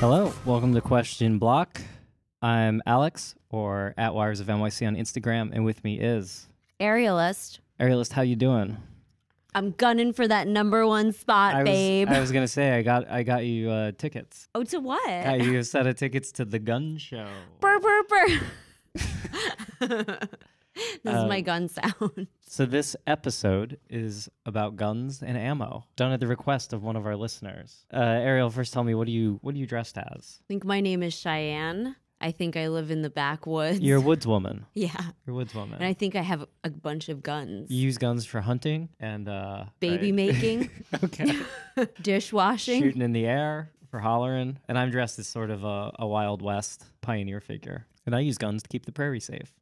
Hello, welcome to Question Block. I'm Alex, or at Wires of NYC on Instagram, and with me is Aerialist. Aerialist. How you doing? I'm gunning for that number one spot, I was, babe. I was gonna say I got I got you uh, tickets. oh, to what? Got you a set of tickets to the gun show. Burr, burr, burr. this is Uh, my gun sound. So this episode is about guns and ammo, done at the request of one of our listeners. Uh, Ariel, first tell me what do you what are you dressed as? I think my name is Cheyenne. I think I live in the backwoods. You're a woods woman. yeah. You're a woods woman. And I think I have a bunch of guns. you use guns for hunting and uh, Baby making, okay. dishwashing. shooting in the air for hollering. And I'm dressed as sort of a, a Wild West pioneer figure. And I use guns to keep the prairie safe.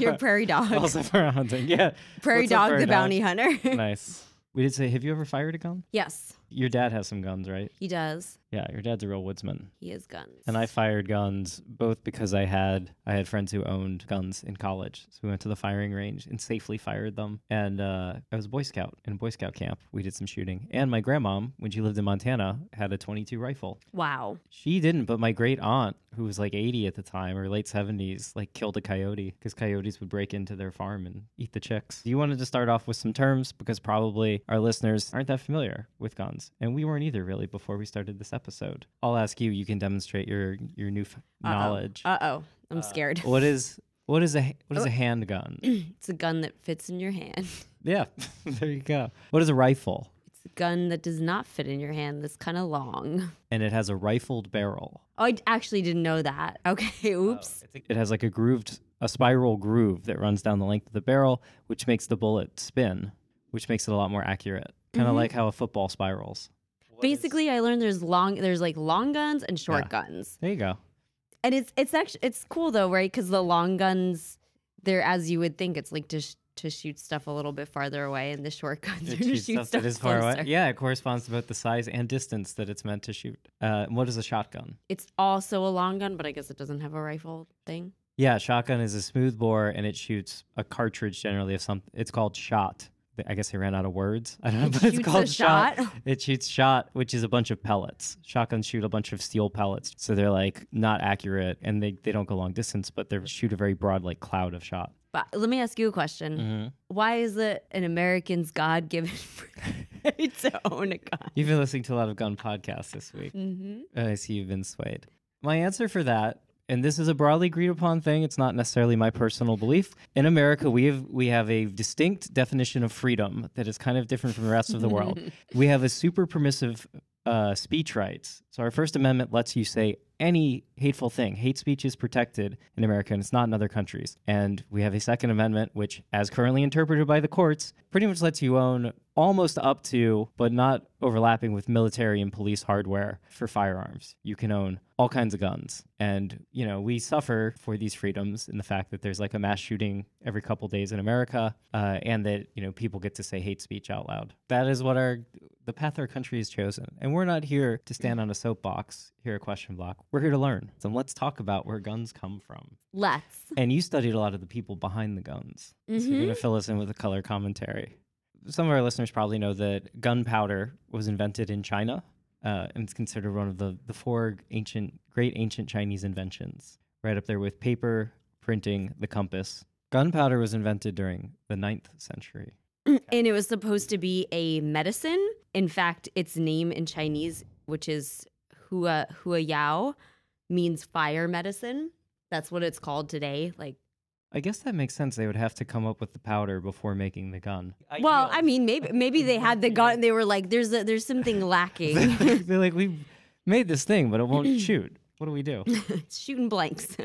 You're a prairie dog. also for hunting. Yeah. prairie What's dog, prairie the bounty hunter. nice. We did say, have you ever fired a gun? yes, Your dad has some guns, right? he does. Yeah, your dad's a real woodsman. He has guns. And I fired guns both because I had I had friends who owned guns in college. So we went to the firing range and safely fired them. And uh, I was a Boy Scout in Boy Scout camp. We did some shooting. And my grandmom, when she lived in Montana, had a 22 rifle. wow. She didn't, but my great aunt, who was like 80 at the time or late 70s, like killed a coyote because coyotes would break into their farm and eat the chicks. You wanted to start off with some terms because probably our listeners aren't that familiar with guns, and we weren't either really before we started this episode. I'll ask you. You can demonstrate your your new f- knowledge. Uh oh. I'm scared. what is what is a what is a handgun? It's a gun that fits in your hand. yeah, there you go. What is a rifle? It's a gun that does not fit in your hand that's kind of long. And it has a rifled barrel. Oh, I actually didn't know that. Okay, oops. It has like a grooved, a spiral groove that runs down the length of the barrel, which makes the bullet spin, which makes it a lot more accurate. Kind of like how a football spirals. Basically, I learned there's long, there's like long guns and short Yeah. guns, There you go. and it's it's actually it's cool though, right? Because the long guns, they're as you would think, it's like to sh- to shoot stuff a little bit farther away, and the short guns It are to shoot stuff stuff that is far away. Yeah, it corresponds to both the size and distance that it's meant to shoot. Uh, what is a shotgun? It's also a long gun, but I guess it doesn't have a rifle thing. Yeah, shotgun is a smooth bore and it shoots a cartridge generally of something. It's called shot. I guess they ran out of words. I don't know, but it's called shot. shot? It shoots shot, which is a bunch of pellets. Shotguns shoot a bunch of steel pellets, so they're like not accurate and they, they don't go long distance, but they shoot a very broad like cloud of shot. But let me ask you a question: Mm-hmm. Why is it an American's God-given right to own a gun? You've been listening to a lot of gun podcasts this week. Mm-hmm. I see you've been swayed. My answer for that, and this is a broadly agreed upon thing, it's not necessarily my personal belief. In America, we have we have a distinct definition of freedom that is kind of different from the rest of the world. we have a super permissive uh, speech rights. So our First Amendment lets you say any hateful thing. Hate speech is protected in America, and it's not in other countries. And we have a Second Amendment, which, as currently interpreted by the courts, pretty much lets you own almost up to, but not overlapping with military and police hardware for firearms. You can own all kinds of guns. And, you know, we suffer for these freedoms in the fact that there's like a mass shooting every couple days in America, uh, and that, you know, people get to say hate speech out loud. That is what our the path our country has chosen. And we're not here to stand on a soapbox here at Question Block. We're here to learn. So let's talk about where guns come from. Let's. And you studied a lot of the people behind the guns. So you're going to fill us in with a color commentary. Some of our listeners probably know that gunpowder was invented in China uh, and it's considered one of the, the four ancient, great ancient Chinese inventions, right up there with paper, printing, the compass. Gunpowder was invented during the ninth century. And it was supposed to be a medicine. In fact, its name in Chinese, which is Hua Hua Yao, means fire medicine. That's what it's called today. Like, I guess that makes sense. They would have to come up with the powder before making the gun. well, I mean, maybe maybe they had the gun. They were like, "There's a, there's something lacking." They're like, we made this thing, but it won't shoot. What do we do? It's shooting blanks.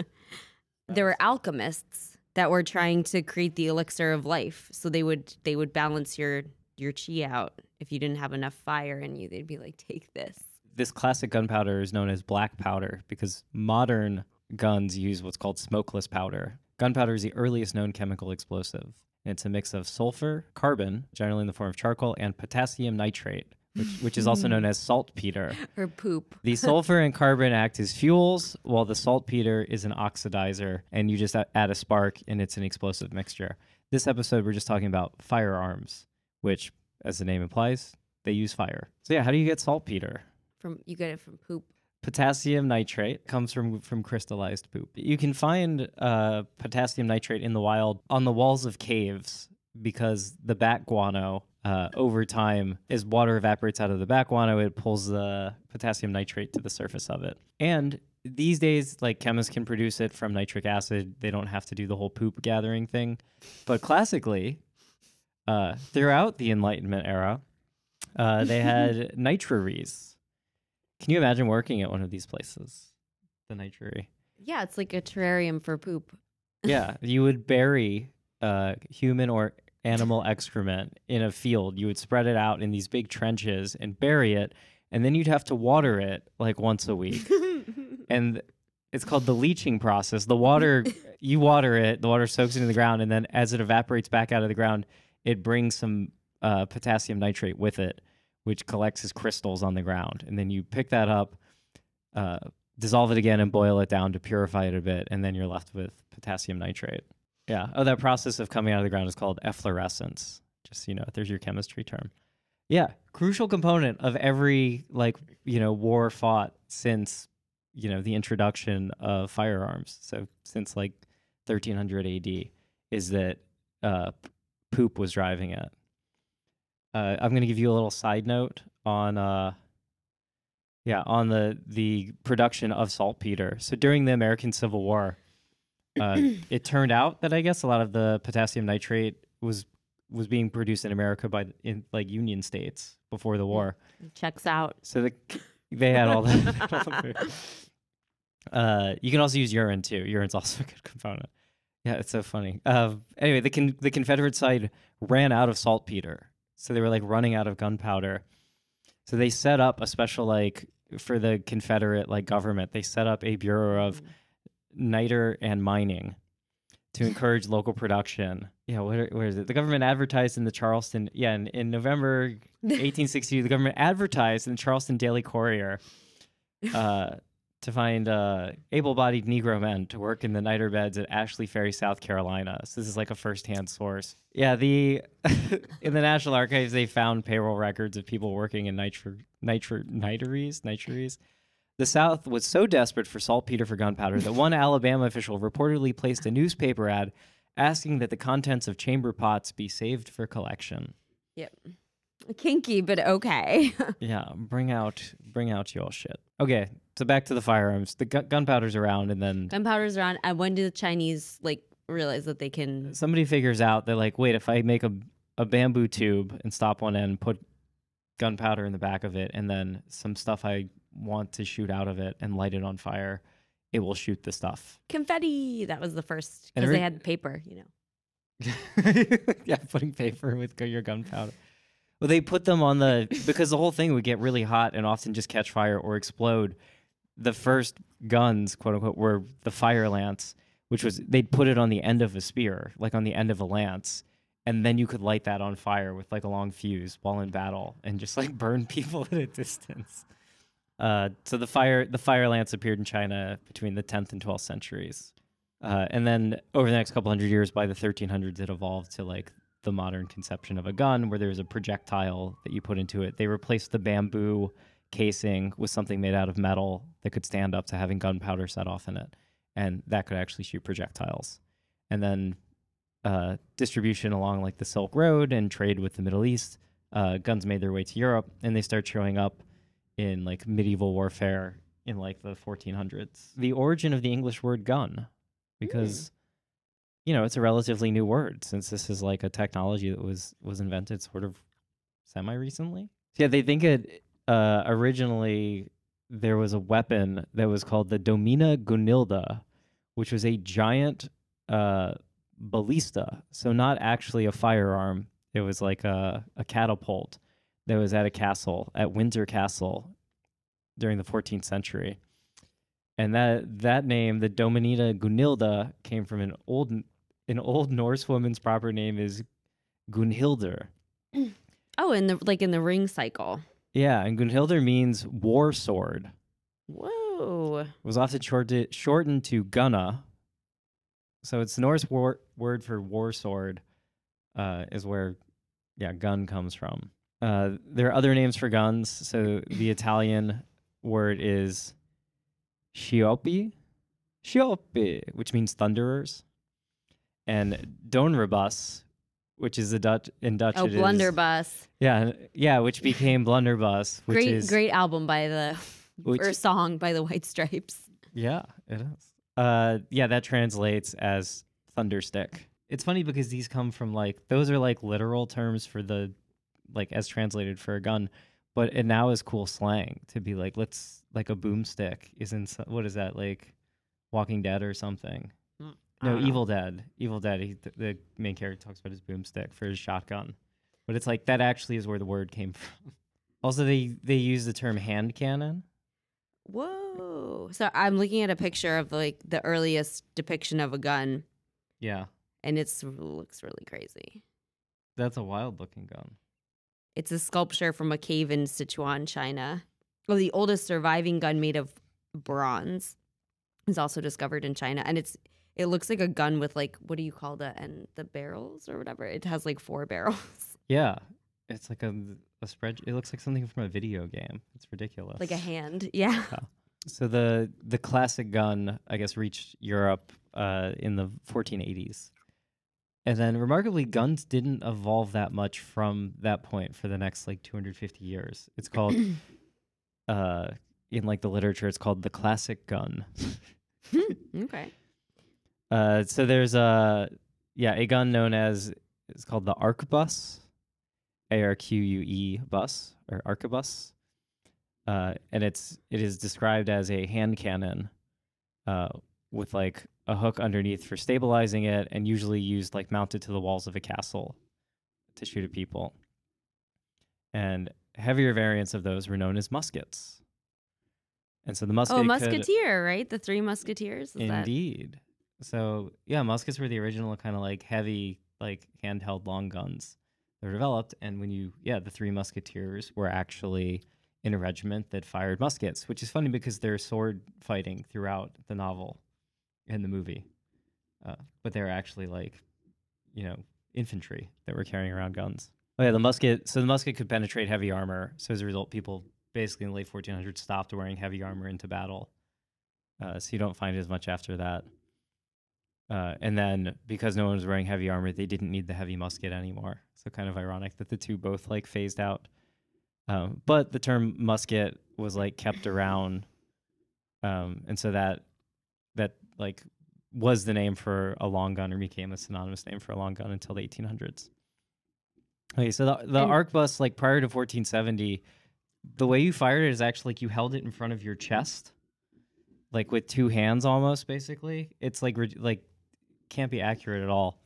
there were alchemists that were trying to create the elixir of life. So they would they would balance your your chi out. If you didn't have enough fire in you, they'd be like, "Take this." This classic gunpowder is known as black powder because modern guns use what's called smokeless powder. Gunpowder is the earliest known chemical explosive. And it's a mix of sulfur, carbon, generally in the form of charcoal, and potassium nitrate, which, which is also hmm. known as saltpeter. Or poop. The sulfur and carbon act as fuels, while the saltpeter is an oxidizer, and you just add a spark and it's an explosive mixture. This episode, we're just talking about firearms, which, as the name implies, they use fire. So, yeah, how do you get saltpeter? From you get it from poop. Potassium nitrate comes from from crystallized poop. You can find uh, potassium nitrate in the wild on the walls of caves because the bat guano, uh, over time, as water evaporates out of the bat guano, it pulls the potassium nitrate to the surface of it. And these days, like chemists can produce it from nitric acid. They don't have to do the whole poop gathering thing. But classically, uh, throughout the Enlightenment era, uh, they had nitraries. Can you imagine working at one of these places? The nitrary. Yeah, it's like a terrarium for poop. Yeah, you would bury uh, human or animal excrement in a field. You would spread it out in these big trenches and bury it, and then you'd have to water it like once a week. and it's called the leaching process. The water, you water it, the water soaks into the ground, and then as it evaporates back out of the ground, it brings some uh, potassium nitrate with it, which collects as crystals on the ground. And then you pick that up, uh, dissolve it again, and boil it down to purify it a bit, and then you're left with potassium nitrate. Yeah. Oh, that process of coming out of the ground is called efflorescence. Just so you know, there's your chemistry term. Yeah, crucial component of every like you know war fought since you know the introduction of firearms. So since like 1300 AD, is that uh, poop was driving it. Uh, I'm going to give you a little side note on uh, yeah on the the production of saltpeter. So during the American Civil War, uh, it turned out that I guess a lot of the potassium nitrate was was being produced in America by in like Union states before the war. Checks out. So the, they had all the. uh, you can also use urine too. Urine's also a good component. Yeah, it's so funny. Uh, anyway, the con- the Confederate side ran out of saltpeter, so they were like running out of gunpowder. So they set up a special like for the Confederate like government. They set up a bureau of niter and mining to encourage local production. Yeah, where, where is it? The government advertised in the Charleston. Yeah, in, in November 1862, the government advertised in the Charleston Daily Courier uh, to find uh, able-bodied Negro men to work in the niter beds at Ashley Ferry, South Carolina. So this is like a first-hand source. Yeah, the in the National Archives they found payroll records of people working in nitro nitro niteries niteries. The South was so desperate for saltpeter for gunpowder that one Alabama official reportedly placed a newspaper ad asking that the contents of chamber pots be saved for collection. Yep. Kinky, but okay. Yeah, bring out bring out your shit. Okay, so back to the firearms. The gu- gunpowder's around, and then Gunpowder's around. And when do the Chinese like realize that they can? somebody figures out they're like, wait, if I make a a bamboo tube and stop one end, put gunpowder in the back of it, and then some stuff I want to shoot out of it and light it on fire, it will shoot the stuff. Confetti. That was the first And because every- they had paper. You know. yeah, putting paper with gu- your gunpowder. Well, they put them on the because the whole thing would get really hot and often just catch fire or explode. The first guns, quote unquote, were the fire lance, which was they'd put it on the end of a spear, like on the end of a lance, and then you could light that on fire with like a long fuse while in battle and just like burn people at a distance. Uh, so the fire the fire lance appeared in China between the 10th and 12th centuries. Uh, and then over the next couple hundred years, by the 1300s, it evolved to like the modern conception of a gun, where there's a projectile that you put into it. They replaced the bamboo casing with something made out of metal that could stand up to having gunpowder set off in it, and that could actually shoot projectiles. And then uh, distribution along like the Silk Road and trade with the Middle East, uh, guns made their way to Europe, and they start showing up in like medieval warfare in like the 1400s. The origin of the English word gun, because you know it's a relatively new word since this is like a technology that was was invented sort of semi recently. Yeah, they think it uh, originally there was a weapon that was called the Domina Gunilda, which was a giant uh, ballista. So not actually a firearm. It was like a, a catapult that was at a castle at Windsor Castle during the 14th century. And that that name, the Dominita Gunilda, came from an old an old Norse woman's proper name is Gunhildr. Oh, in the like in the ring cycle. Yeah, and Gunhildr means war sword. Whoa. It was often shorted, shortened to Gunna. So it's the Norse war, word for war sword, uh, is where, yeah, gun comes from. Uh, there are other names for guns. So the Italian word is schioppi, schioppi, which means thunderers, and donderbus, which is a Dutch in Dutch. Oh, it is- Blunderbuss. Yeah, yeah, which became blunderbuss, which Great, is great album by the Which- or song by the White Stripes. Yeah, it is. Uh, yeah, that translates as thunderstick. It's funny because these come from like those are like literal terms for the like as translated for a gun, but it now is cool slang to be like let's like a boomstick isn't what is that like Walking Dead or something? No. Evil Dead. Evil Dead. He, the, the main character talks about his boomstick for his shotgun, but it's like that actually is where the word came from. Also, they they use the term hand cannon. Whoa. So I'm looking at a picture of like the earliest depiction of a gun, Yeah, and it's looks really crazy. that's a wild looking gun. It's a sculpture from a cave in Sichuan, China. Well, the oldest surviving gun made of bronze is also discovered in China, and it's it looks like a gun with like what do you call the and the barrels or whatever. It has like four barrels, Yeah, it's like a a spread. It looks like something from a video game. It's ridiculous. like a hand. Yeah. So the the classic gun, I guess, reached Europe uh, in the 1480s, and then remarkably, guns didn't evolve that much from that point for the next like 250 years. It's called, uh, in like the literature, it's called the classic gun. okay. Uh, so there's a yeah a gun known as it's called the arquebus, A R Q U E bus or arquebus, uh, and it's it is described as a hand cannon, uh, with like a hook underneath for stabilizing it, and usually used like mounted to the walls of a castle to shoot at people. And heavier variants of those were known as muskets. And so the musket Oh, could- musketeer, right? The three musketeers. Is that Indeed. So yeah, muskets were the original kind of like heavy, like handheld long guns that were developed. And when you yeah, the three musketeers were actually in a regiment that fired muskets, which is funny because they're sword fighting throughout the novel and the movie. Uh, but they're actually like, you know, infantry that were carrying around guns. Oh yeah, the musket. So the musket could penetrate heavy armor. So as a result, people basically in the late 1400s stopped wearing heavy armor into battle. Uh, so you don't find it as much after that. Uh, and then because no one was wearing heavy armor, they didn't need the heavy musket anymore. So kind of ironic that the two both like phased out. Um, but the term musket was like kept around, um, and so that that like was the name for a long gun or became a synonymous name for a long gun until the 1800s. Okay, so the the And- arquebus like prior to 1470, the way you fired it is actually like you held it in front of your chest, like with two hands almost. Basically, it's like like can't be accurate at all.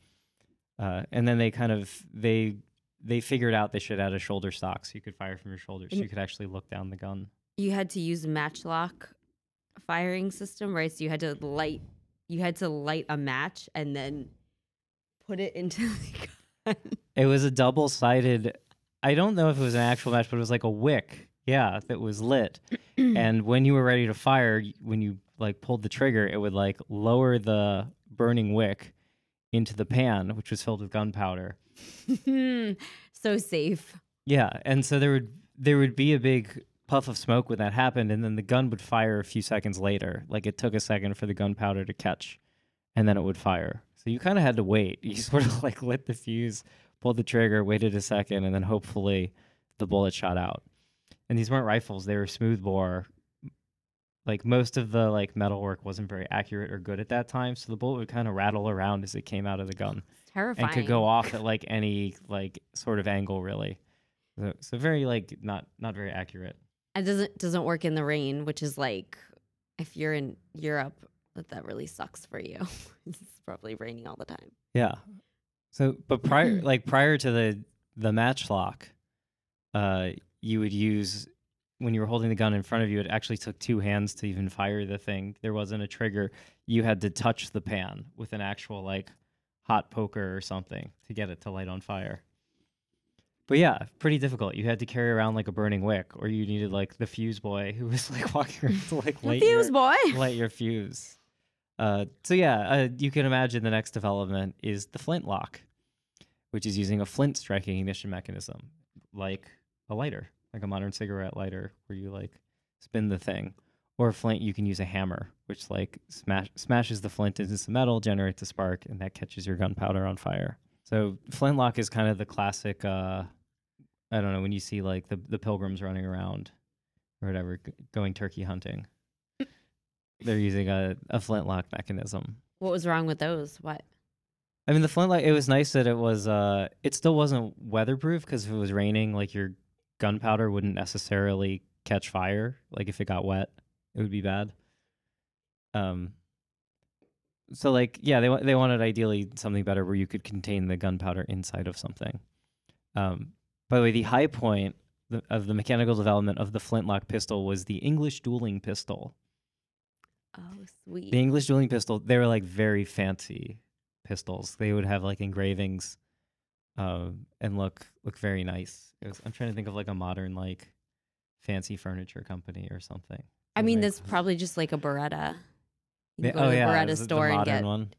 Uh, and then they kind of they they figured out they should add a shoulder stock so you could fire from your shoulders, so you could actually look down the gun. you had to use matchlock firing system, right? So you had to light you had to light a match and then put it into the gun. It was a double sided. I don't know if it was an actual match, but it was like a wick. Yeah, that was lit. and when you were ready to fire, when you like pulled the trigger, it would like lower the burning wick into the pan, which was filled with gunpowder. so safe. Yeah, and so there would there would be a big puff of smoke when that happened, and then the gun would fire a few seconds later. Like it took a second for the gunpowder to catch, and then it would fire. So you kind of had to wait. You sort of like lit the fuse, pulled the trigger, waited a second, and then hopefully the bullet shot out. And these weren't rifles; they were smoothbore. Like most of the like metalwork wasn't very accurate or good at that time, so the bullet would kind of rattle around as it came out of the gun It's terrifying. and could go off at like any like sort of angle really so, so very like not not very accurate It doesn't doesn't work in the rain, which is like if you're in Europe, that that really sucks for you. it's probably raining all the time. yeah so but prior like prior to the the matchlock uh you would use when you were holding the gun in front of you it actually took two hands to even fire the thing there wasn't a trigger you had to touch the pan with an actual like hot poker or something to get it to light on fire but yeah, pretty difficult. You had to carry around like a burning wick, or you needed like the fuse boy who was like walking around to like light Fuse your, boy. light your fuse. Uh, so yeah, uh, you can imagine the next development is the flintlock, which is using a flint striking ignition mechanism, like a lighter, like a modern cigarette lighter, where you like spin the thing. Or flint, you can use a hammer, which like smash smashes the flint into some metal, generates a spark, and that catches your gunpowder on fire. So flintlock is kind of the classic. Uh, I don't know when you see like the the pilgrims running around or whatever, g- going turkey hunting. They're using a, a flintlock mechanism. What was wrong with those? What? I mean, the flintlock. It was nice that it was. Uh, it still wasn't weatherproof because if it was raining, like your gunpowder wouldn't necessarily catch fire. Like if it got wet, it would be bad. Um. So like, yeah, they they wanted ideally something better where you could contain the gunpowder inside of something. Um. By the way, the high point of the mechanical development of the flintlock pistol was the English dueling pistol. Oh, sweet. The English dueling pistol, they were like very fancy pistols. They would have like engravings um, and look look very nice. Was, I'm trying to think of like a modern like fancy furniture company or something. I mean, that's probably just like a Beretta. You Yeah, can go to the it Beretta was the- the store and get, one.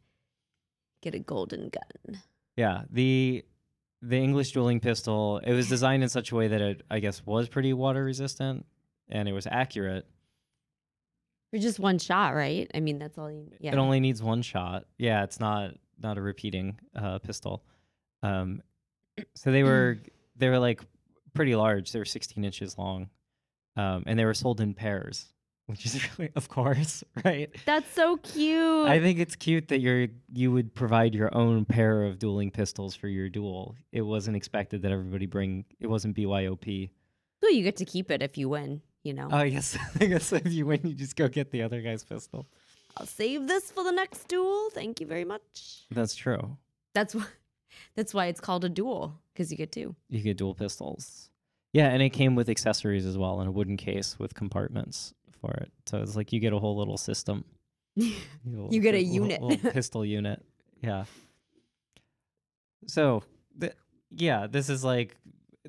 get a golden gun. Yeah, the the English dueling pistol. It was designed in such a way that it, I guess, was pretty water resistant and it was accurate. For just one shot, right? I mean, that's all you. Yeah. It only needs one shot. Yeah, it's not not a repeating uh, pistol. Um, so they were they were like pretty large. They were 16 inches long, um, and they were sold in pairs, which is really, of course, right. that's so cute. I think it's cute that you're you would provide your own pair of dueling pistols for your duel. It wasn't expected that everybody bring. It wasn't BYOP. well, you get to keep it if you win. You know, Oh, I guess I guess if you win, you just go get the other guy's pistol. I'll save this for the next duel. Thank you very much. That's true. That's why. That's why it's called a duel because you get two. You get dual pistols. Yeah, and it came with accessories as well in a wooden case with compartments for it. So it's like you get a whole little system. You You get a little- unit. little pistol unit. Yeah. So, th- yeah, this is like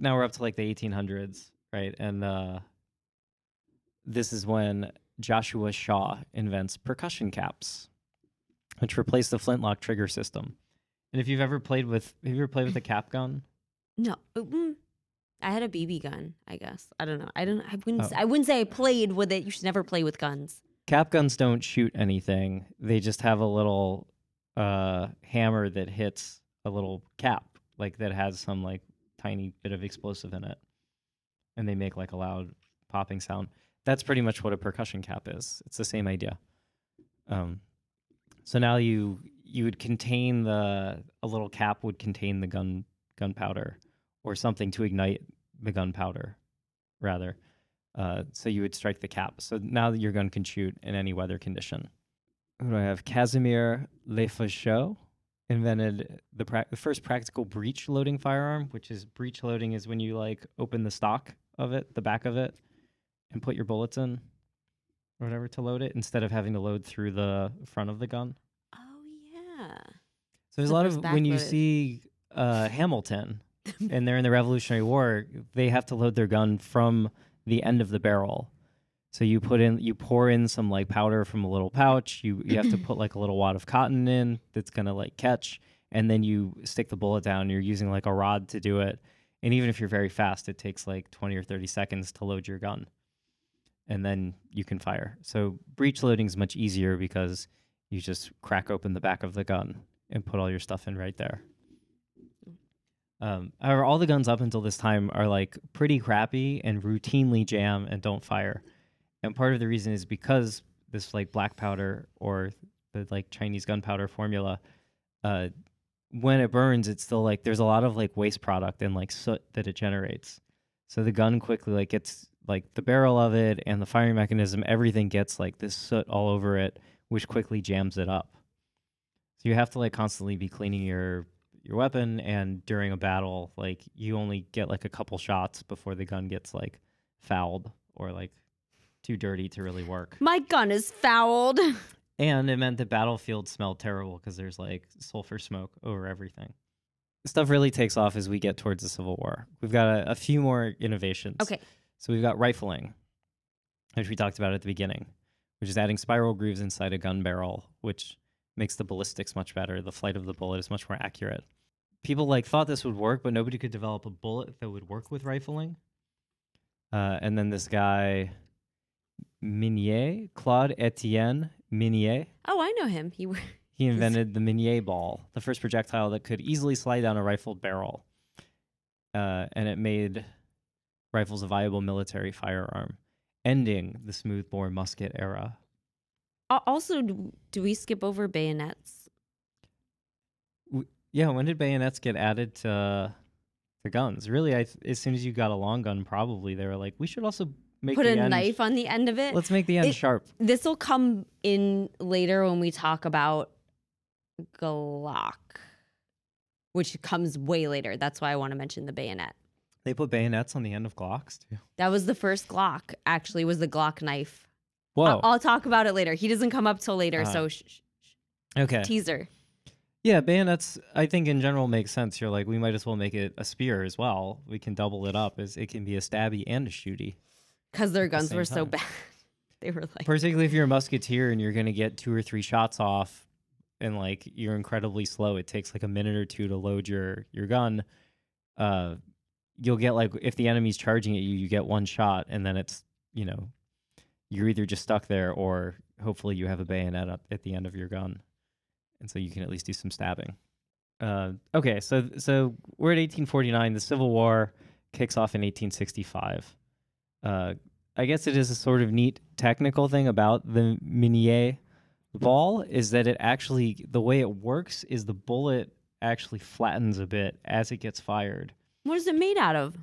now we're up to like the 1800s, right? And uh this is when Joshua Shaw invents percussion caps, which replace the flintlock trigger system. And if you've ever played with, have you ever played with a cap gun? No, I had a BB gun. I guess I don't know. I don't. I wouldn't. Oh. I wouldn't say I played with it. You should never play with guns. cap guns don't shoot anything. They just have a little uh, hammer that hits a little cap, like that has some like tiny bit of explosive in it, and they make like a loud popping sound. That's pretty much what a percussion cap is. It's the same idea. Um, so now you you would contain the a little cap would contain the gun gunpowder or something to ignite the gunpowder, rather. Uh, so you would strike the cap. So now your gun can shoot in any weather condition. Who do I have? Casimir Lefaucheux invented the, prac the first practical breech loading firearm, which is breech loading is when you like open the stock of it, the back of it, and put your bullets in or whatever to load it instead of having to load through the front of the gun. Yeah. So there's The a lot of when you see uh, Hamilton and they're in the Revolutionary War, they have to load their gun from the end of the barrel. So you put in, you pour in some like powder from a little pouch. You you have to put like a little wad of cotton in that's gonna like catch, and then you stick the bullet down. You're using like a rod to do it, and even if you're very fast, it takes like 20 or 30 seconds to load your gun, and then you can fire. So breech loading is much easier because you just crack open the back of the gun and put all your stuff in right there. Um, however, all the guns up until this time are like pretty crappy and routinely jam and don't fire. And part of the reason is because this like black powder or the like Chinese gunpowder formula, uh, when it burns, it's still like there's a lot of like waste product and like soot that it generates. So the gun quickly like gets like the barrel of it and the firing mechanism, everything gets like this soot all over it, which quickly jams it up. So you have to like constantly be cleaning your your weapon and during a battle, like you only get like a couple shots before the gun gets like fouled or like too dirty to really work. My gun is fouled. And it meant the battlefield smelled terrible because there's like sulfur smoke over everything. stuff really takes off as we get towards the Civil War. We've got a, a few more innovations. Okay. So we've got rifling, which we talked about at the beginning, which is adding spiral grooves inside a gun barrel, which makes the ballistics much better. The flight of the bullet is much more accurate. People like thought this would work, but nobody could develop a bullet that would work with rifling. Uh, and then this guy, Minié, Claude Etienne Minié, Oh, I know him. He he invented the Minié ball, the first projectile that could easily slide down a rifled barrel. Uh, and it made rifles a viable military firearm, ending the smoothbore musket era. Also do we skip over bayonets? Yeah, when did bayonets get added to to guns? Really, I as soon as you got a long gun, probably they were like, we should also make Put the a end- knife on the end of it. Let's make the end It- sharp. This will come in later when we talk about Glock, which comes way later. That's why I want to mention the bayonet. They put bayonets on the end of Glocks too. That was the first Glock. Actually, was the Glock knife. Whoa. I'll, I'll talk about it later. He doesn't come up till later, Uh-huh. so sh- sh- okay. teaser. Yeah, bayonets. I think in general makes sense. You're like, we might as well make it a spear as well. We can double it up as it can be a stabby and a shooty. because their guns same were so bad. they were like, Particularly if you're a musketeer and you're gonna get two or three shots off, and like you're incredibly slow. It takes like a minute or two to load your your gun. Uh, you'll get like if the enemy's charging at you, you get one shot, and then it's you know, you're either just stuck there or hopefully you have a bayonet up at the end of your gun, and so you can at least do some stabbing. Uh, okay, so so we're at 1849. The Civil War kicks off in 1865. Uh, I guess it is a sort of neat technical thing about the Minié ball is that it actually the way it works is the bullet actually flattens a bit as it gets fired. What is it made out of?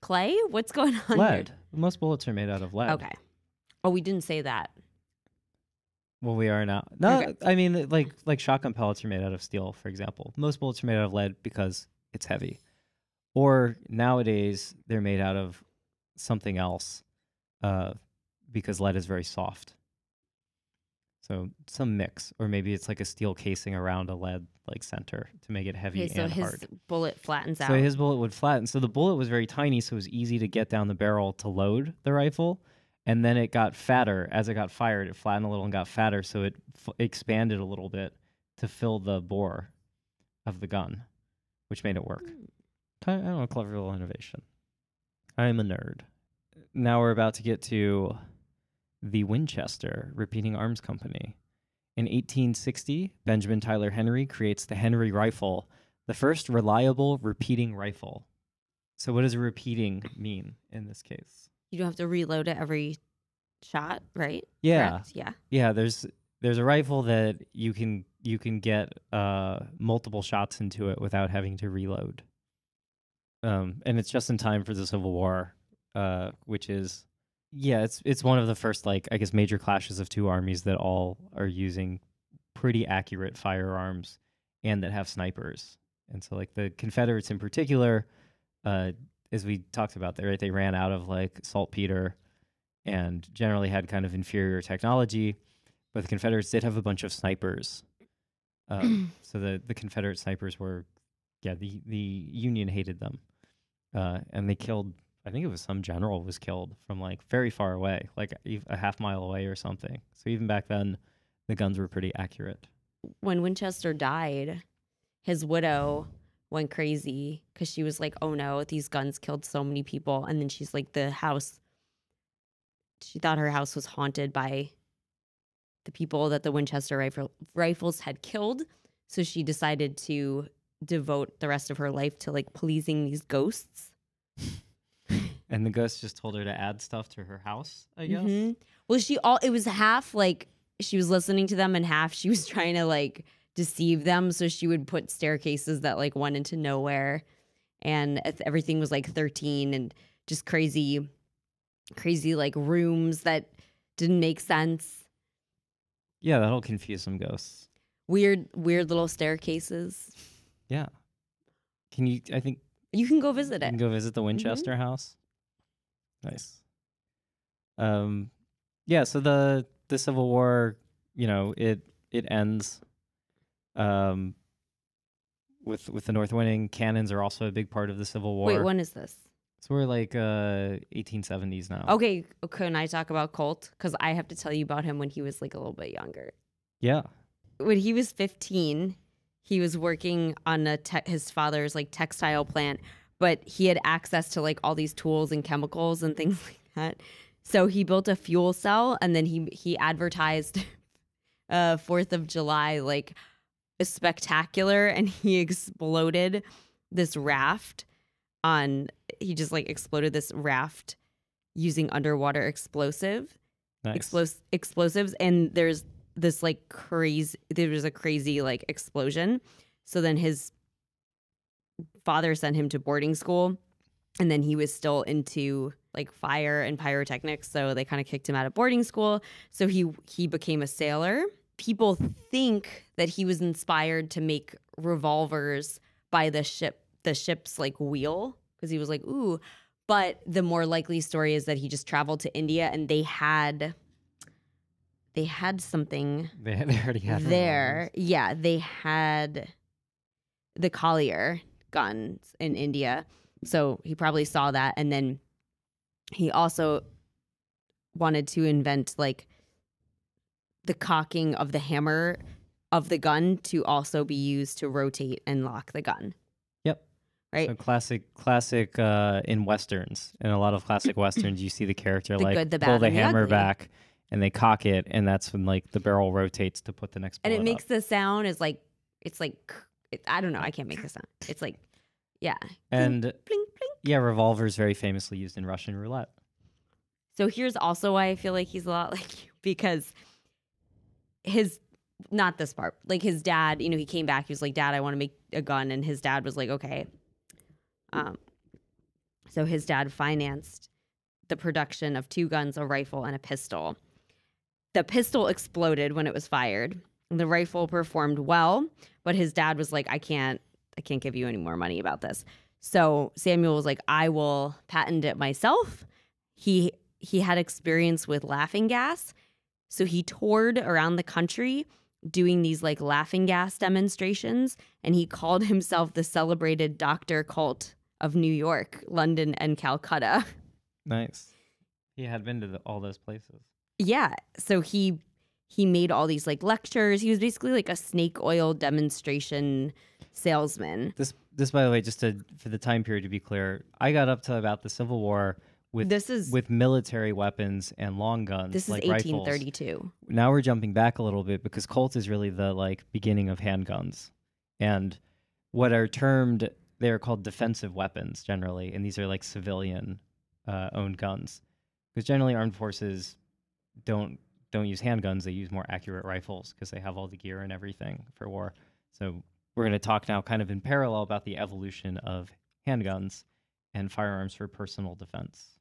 Clay? What's going on? here? Lead. Most bullets are made out of lead. Okay. Oh, we didn't say that. Well, we are now. No, Okay. I mean like like shotgun pellets are made out of steel, for example. Most bullets are made out of lead because it's heavy. Or nowadays they're made out of something else, uh, because lead is very soft. So some mix, or maybe it's like a steel casing around a lead like center to make it heavy Okay, so and his hard. bullet flattens out. So his bullet would flatten. So the bullet was very tiny, so it was easy to get down the barrel to load the rifle. And then it got fatter as it got fired. It flattened a little and got fatter, so it f- expanded a little bit to fill the bore of the gun, which made it work. Hmm. I I don't know, clever little innovation. I am a nerd. Now we're about to get to the Winchester Repeating Arms Company. In 1860, Benjamin Tyler Henry creates the Henry rifle, the first reliable repeating rifle. So, what does repeating mean in this case? you don't have to reload it every shot, right? Yeah, Correct? Yeah. yeah. There's there's a rifle that you can you can get uh, multiple shots into it without having to reload. Um, and it's just in time for the Civil War, uh, which is yeah, it's it's one of the first like I guess major clashes of two armies that all are using pretty accurate firearms and that have snipers. And so like the Confederates in particular, uh, as we talked about there, right, they ran out of like saltpeter and generally had kind of inferior technology. But the Confederates did have a bunch of snipers. Um, so the, the Confederate snipers were, yeah, the, the Union hated them. Uh, and they killed, I think it was some general was killed from like very far away, like a half mile away or something. So even back then, the guns were pretty accurate. When Winchester died, his widow went crazy because she was like, "Oh no, these guns killed so many people." And then she's like, "The house." She thought her house was haunted by the people that the Winchester rifle, rifles had killed. So she decided to devote the rest of her life to like pleasing these ghosts. And the ghost just told her to add stuff to her house, I guess. Mhm. Well, she all it was half like she was listening to them, and half she was trying to like deceive them. So she would put staircases that like went into nowhere, and everything was like thirteen and just crazy, crazy like rooms that didn't make sense. Yeah, that'll confuse some ghosts. Weird, weird little staircases. Yeah. Can you, I think You can go visit You it. can go visit the Winchester house. Nice. Um, yeah. So the the Civil War, you know, it it ends. Um, with with the North winning. Cannons are also a big part of the Civil War. Wait, when is this? So we're like uh 1870s now. Okay, can I talk about Colt? Because I have to tell you about him when he was like a little bit younger. Yeah. When he was 15, he was working on a te- his father's like textile plant, but he had access to like all these tools and chemicals and things like that. So he built a fuel cell and then he he advertised uh 4th of July like a spectacular and he exploded this raft on he just like exploded this raft using underwater explosive Nice. explos- explosives and there's this like crazy there was a crazy like explosion so then his father sent him to boarding school and then he was still into like fire and pyrotechnics so they kind of kicked him out of boarding school. So he he became a sailor. People think that he was inspired to make revolvers by the ship the ship's like wheel because he was like ooh. But the more likely story is that he just traveled to India and they had they had something They, they already had there. Yeah, they had the Collier guns in India. So he probably saw that and then he also wanted to invent like the cocking of the hammer of the gun to also be used to rotate and lock the gun. Yep. Right? So classic, classic uh, in westerns. In a lot of classic westerns, you see the character The like good, the pull the hammer back, and they cock it, and that's when like the barrel rotates to put the next. and it makes up. the sound is like it's like it, I don't know, I can't make this sound. It's like yeah. and Blink blink. yeah, revolvers very famously used in Russian roulette. So here's also why I feel like he's a lot like you because his not this part. Like his dad, you know, he came back, he was like, Dad, I want to make a gun. And his dad was like, Okay. Um so his dad financed the production of two guns, a rifle, and a pistol. The pistol exploded when it was fired. The rifle performed well, but his dad was like, I can't I can't give you any more money about this. So Samuel was like, I will patent it myself. He he had experience with laughing gas. So he toured around the country doing these like laughing gas demonstrations and he called himself the celebrated Dr. Colt of New York, London, and Calcutta. Nice. He had been to the, all those places. Yeah. So he he made all these like lectures. He was basically like a snake oil demonstration salesman. This, this, by the way, just to for the time period to be clear, I got up to about the Civil War with This is with military weapons and long guns. this is like rifles. 1832. now we're jumping back a little bit because Colt is really the like beginning of handguns, and what are termed they are called defensive weapons generally, and these are like civilian uh, owned guns because generally armed forces don't don't use handguns; they use more accurate rifles because they have all the gear and everything for war. So we're going to talk now, kind of in parallel, about the evolution of handguns and firearms for personal defense.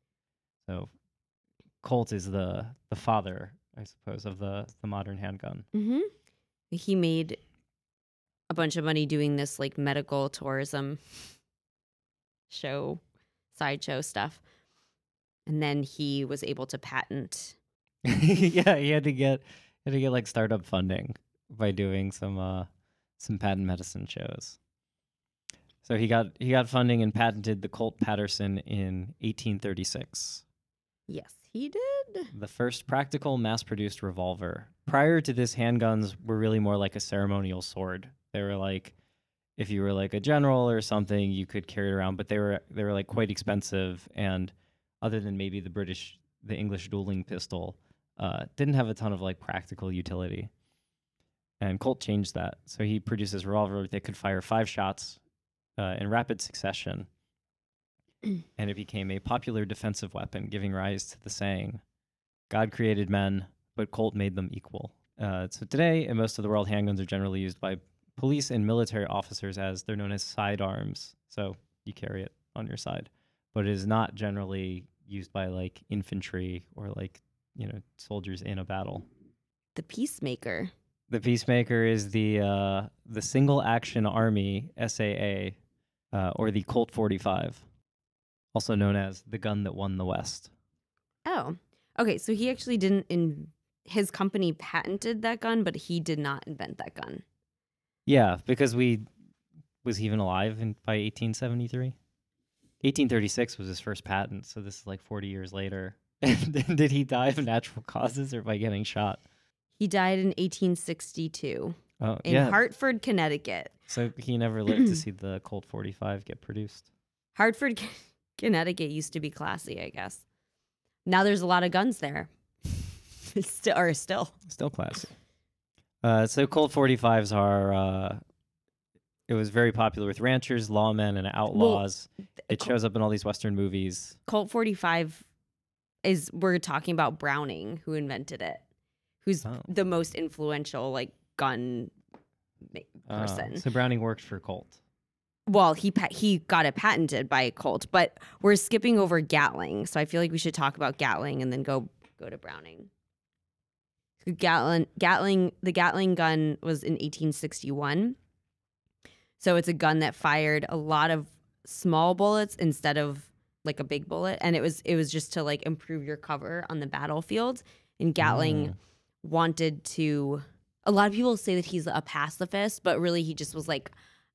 So Colt is the the father, I suppose, of the the modern handgun. hmm He made a bunch of money doing this like medical tourism show, sideshow stuff. And then he was able to patent. yeah, he had to get had to get like startup funding by doing some uh some patent medicine shows. So he got he got funding and patented the Colt Paterson in 1836. Yes, he did. the first practical mass-produced revolver. Prior to this, handguns were really more like a ceremonial sword. They were like, if you were like a general or something, you could carry it around, but they were they were like quite expensive, and other than maybe the British, the English dueling pistol, uh, didn't have a ton of like practical utility. And Colt changed that, so he produced this revolver that could fire five shots uh, in rapid succession, and it became a popular defensive weapon, giving rise to the saying, God created men, but Colt made them equal. Uh, so today, in most of the world, handguns are generally used by police and military officers as they're known as sidearms. So you carry it on your side, but it is not generally used by like infantry or like you know soldiers in a battle. The peacemaker. The Peacemaker is the uh, the Single Action Army (SAA) uh, or the Colt 45, also known as the gun that won the West. Oh, okay. So he actually didn't in his company patented that gun, but he did not invent that gun. Yeah, because we was he even alive in, by 1873? 1836 was his first patent, so this is like 40 years later. And did he die of natural causes or by getting shot? He died in 1862 Oh, in yeah. Hartford, Connecticut. so he never lived to see the Colt 45 get produced. Hartford, Connecticut used to be classy, I guess. Now there's a lot of guns there. still, or still. Still classy. Uh, so Colt 45s are. Uh, it was very popular with ranchers, lawmen, and outlaws. it Col- shows up in all these Western movies. Colt 45 is we're talking about Browning, who invented it, who's Oh. the most influential like gun Uh, person. so Browning worked for Colt. well, he pa- he got it patented by Colt, but we're skipping over Gatling, so I feel like we should talk about Gatling and then go go to Browning. Gatling, Gatling, the Gatling gun was in 1861. So it's a gun that fired a lot of small bullets instead of like a big bullet, and it was it was just to like improve your cover on the battlefield. And Gatling Mm. wanted to. A lot of people say that he's a pacifist, but really he just was like,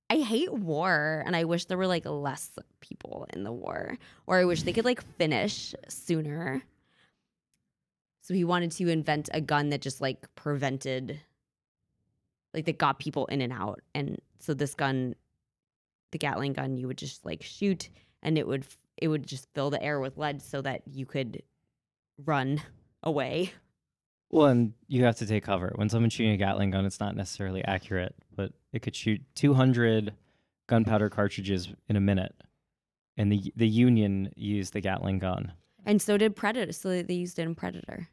I hate war, and I wish there were like less people in the war, or I wish they could like finish sooner. So he wanted to invent a gun that just like prevented, like that got people in and out. And so this gun, the Gatling gun, you would just like shoot, and it would it would just fill the air with lead so that you could run away. Well, and you have to take cover. When someone's shooting a Gatling gun, it's not necessarily accurate, but it could shoot 200 gunpowder cartridges in a minute. And the the Union used the Gatling gun. And so did Predator. So they- they used it in Predator.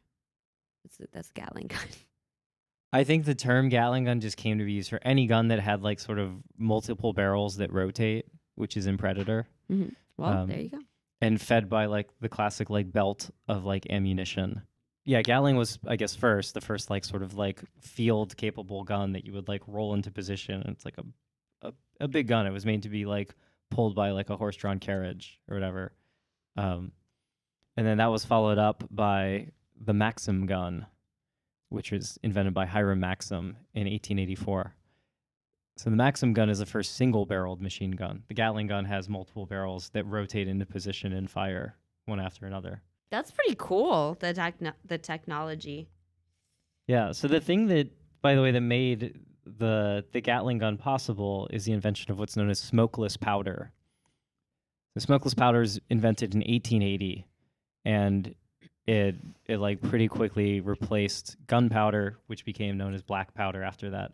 That's that's a Gatling gun. I think the term Gatling gun just came to be used for any gun that had like sort of multiple barrels that rotate, which is in Predator, mm-hmm. Well, Um, there you go. and fed by like the classic like belt of like ammunition. Yeah, Gatling was I guess first, the first like sort of like field capable gun that you would like roll into position. And it's like a, a a big gun. It was made to be like pulled by like a horse drawn carriage or whatever. Um, and then that was followed up by the Maxim gun, which was invented by Hiram Maxim in 1884. So the Maxim gun is the first single-barreled machine gun. The Gatling gun has multiple barrels that rotate into position and fire one after another. That's pretty cool. The techno- the technology. Yeah. So the thing that, by the way, that made the the Gatling gun possible is the invention of what's known as smokeless powder. The smokeless powder is invented in 1880, and it it like pretty quickly replaced gunpowder, which became known as black powder after that.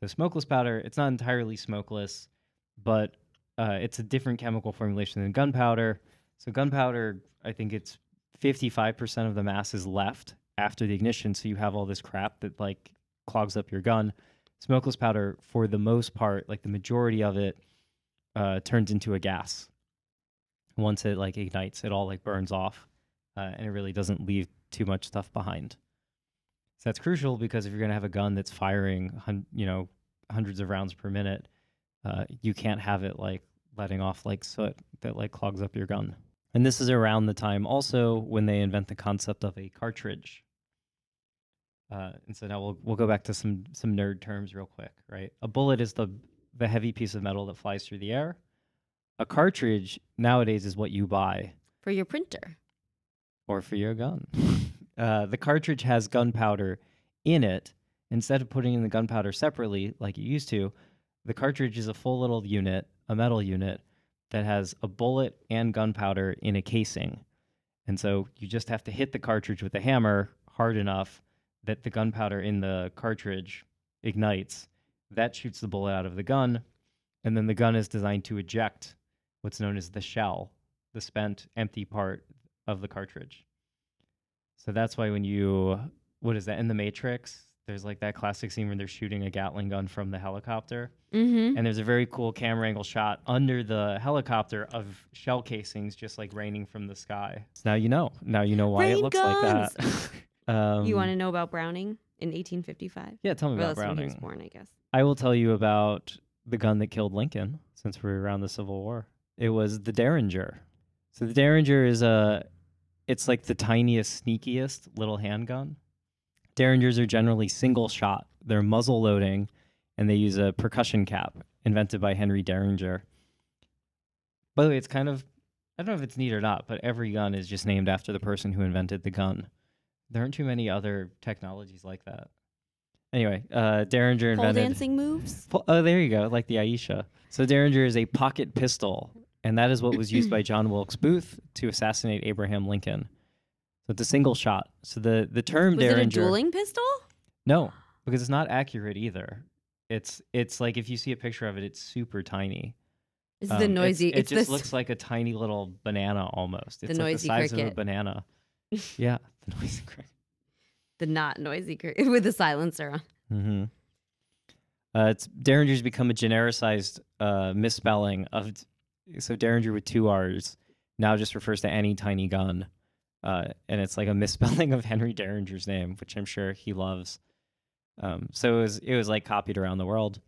So smokeless powder, it's not entirely smokeless, but uh, it's a different chemical formulation than gunpowder. So gunpowder, I think it's 55% of the mass is left after the ignition, so you have all this crap that like clogs up your gun. Smokeless powder, for the most part, like the majority of it, uh, turns into a gas. Once it like ignites, it all like burns off, uh, and it really doesn't leave too much stuff behind. So that's crucial because if you're gonna have a gun that's firing, hun- you know, hundreds of rounds per minute, uh, you can't have it like letting off like soot that like clogs up your gun. And this is around the time also when they invent the concept of a cartridge. Uh, and so now we'll we'll go back to some some nerd terms real quick, right? A bullet is the the heavy piece of metal that flies through the air. A cartridge nowadays is what you buy For your printer. or for your gun. Uh, the cartridge has gunpowder in it. Instead of putting in the gunpowder separately like you used to, the cartridge is a full little unit, a metal unit that has a bullet and gunpowder in a casing. And so you just have to hit the cartridge with a hammer hard enough that the gunpowder in the cartridge ignites. That shoots the bullet out of the gun. And then the gun is designed to eject what's known as the shell, the spent empty part of the cartridge. So that's why when you what is that in the Matrix? There's like that classic scene where they're shooting a Gatling gun from the helicopter, Mm-hmm. and there's a very cool camera angle shot under the helicopter of shell casings just like raining from the sky. So now you know. Now you know why Rain it looks like that. um, you want to know about Browning in 1855? Yeah, tell me Well, about that's when he was born, I guess. I will tell you about the gun that killed Lincoln since we're around the Civil War. It was the Derringer. So the Derringer is a it's like the tiniest, sneakiest little handgun. Derringers are generally single shot. They're muzzle loading and they use a percussion cap invented by Henry Deringer. By the way, it's kind of I don't know if it's neat or not, but every gun is just named after the person who invented the gun. There aren't too many other technologies like that. Anyway, uh, Derringer Pole invented. dancing moves. Po- Oh, there you go, like the Aisha. So Derringer is a pocket pistol, and that is what was used by John Wilkes Booth to assassinate Abraham Lincoln. So it's a single shot. So the the term derringer Was it a dueling pistol? No, because it's not accurate either. It's it's like if you see a picture of it, it's super tiny. It's Um, the it's- noisy. It It's, just this. looks like a tiny little banana almost. It's like noisy the size of a banana. yeah, the noisy cricket. the not noisy cr- with the silencer on. Mm-hmm. Uh, it's Derringer's become a genericized uh, misspelling of so Derringer with two R's now just refers to any tiny gun, uh, and it's like a misspelling of Henry Deringer's name, which I'm sure he loves. Um, so it was it was like copied around the world.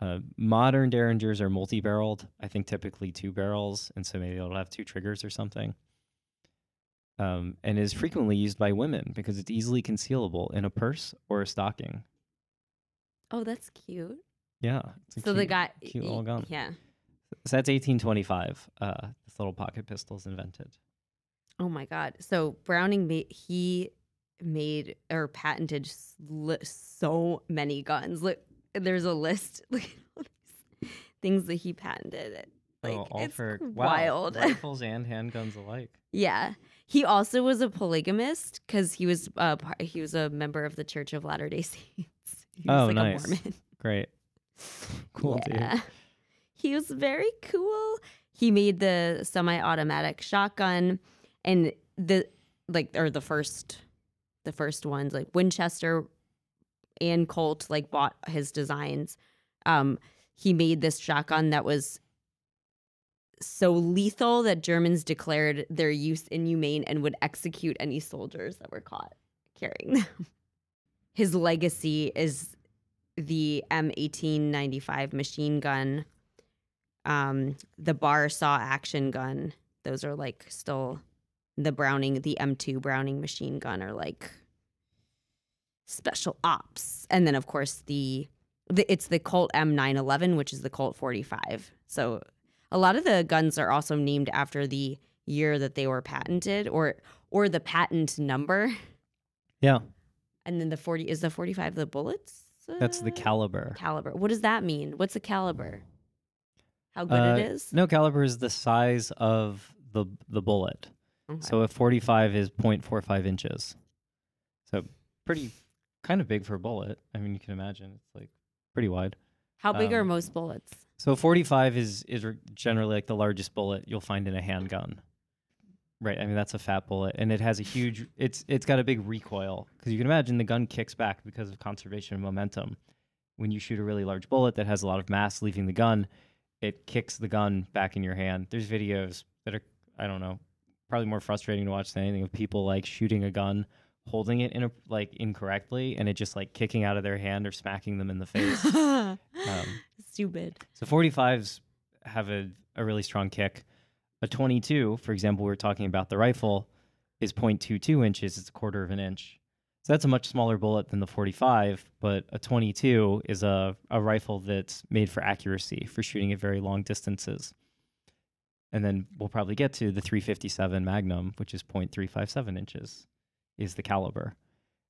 Uh, modern Derringers are multi-barreled. I think typically two barrels, and so maybe it'll have two triggers or something. Um, and is frequently used by women because it's easily concealable in a purse or a stocking. Oh, that's cute. Yeah. So the cute- guy, cute little gun. yeah. So that's 1825. Uh, this little pocket pistol is invented. Oh my God. So Browning made he made or patented so many guns. Look, there's a list. Look at all these things that he patented. Like oh, all it's for wow, wild. rifles and handguns alike. yeah. He also was a polygamist because he was uh, he was a member of the Church of Latter Day Saints. He was Oh, like nice. a Mormon. Great. Cool, yeah. dude. He was very cool. He made the semi-automatic shotgun and the like or the first the first ones like Winchester and Colt like bought his designs. Um he made this shotgun that was so lethal that Germans declared their use inhumane and would execute any soldiers that were caught carrying them. His legacy is the M1895 machine gun, um, the bar saw action gun. Those are like still the Browning, the M2 Browning machine gun are like special ops. And then of course the, the it's the Colt M911, which is the Colt 45. So a lot of the guns are also named after the year that they were patented or or the patent number. Yeah, And then the 40 is the 45 the bullets? that's the Uh, caliber. caliber. What does that mean? What's a caliber? How good Uh, it is? No, caliber is the size of the the bullet. Okay. So a 45 is 0.45 inches. So pretty, kind of big for a bullet. I mean, you can imagine it's like pretty wide. How big are um, most bullets? So 45 is is generally like the largest bullet you'll find in a handgun. Right. I mean that's a fat bullet and it has a huge it's it's got a big recoil because you can imagine the gun kicks back because of conservation of momentum. When you shoot a really large bullet that has a lot of mass leaving the gun, it kicks the gun back in your hand. There's videos that are I don't know, probably more frustrating to watch than anything of people like shooting a gun holding it in a like incorrectly and it just like kicking out of their hand or smacking them in the face. um, Stupid. so 45s have a, a really strong kick. A 22, for example, we were talking about the rifle, is 0.22 inches. It's a quarter of an inch. So that's a much smaller bullet than the 45, but a 22 is a, a rifle that's made for accuracy, for shooting at very long distances. And then we'll probably get to the 357 Magnum, which is 0.357 inches, is the caliber.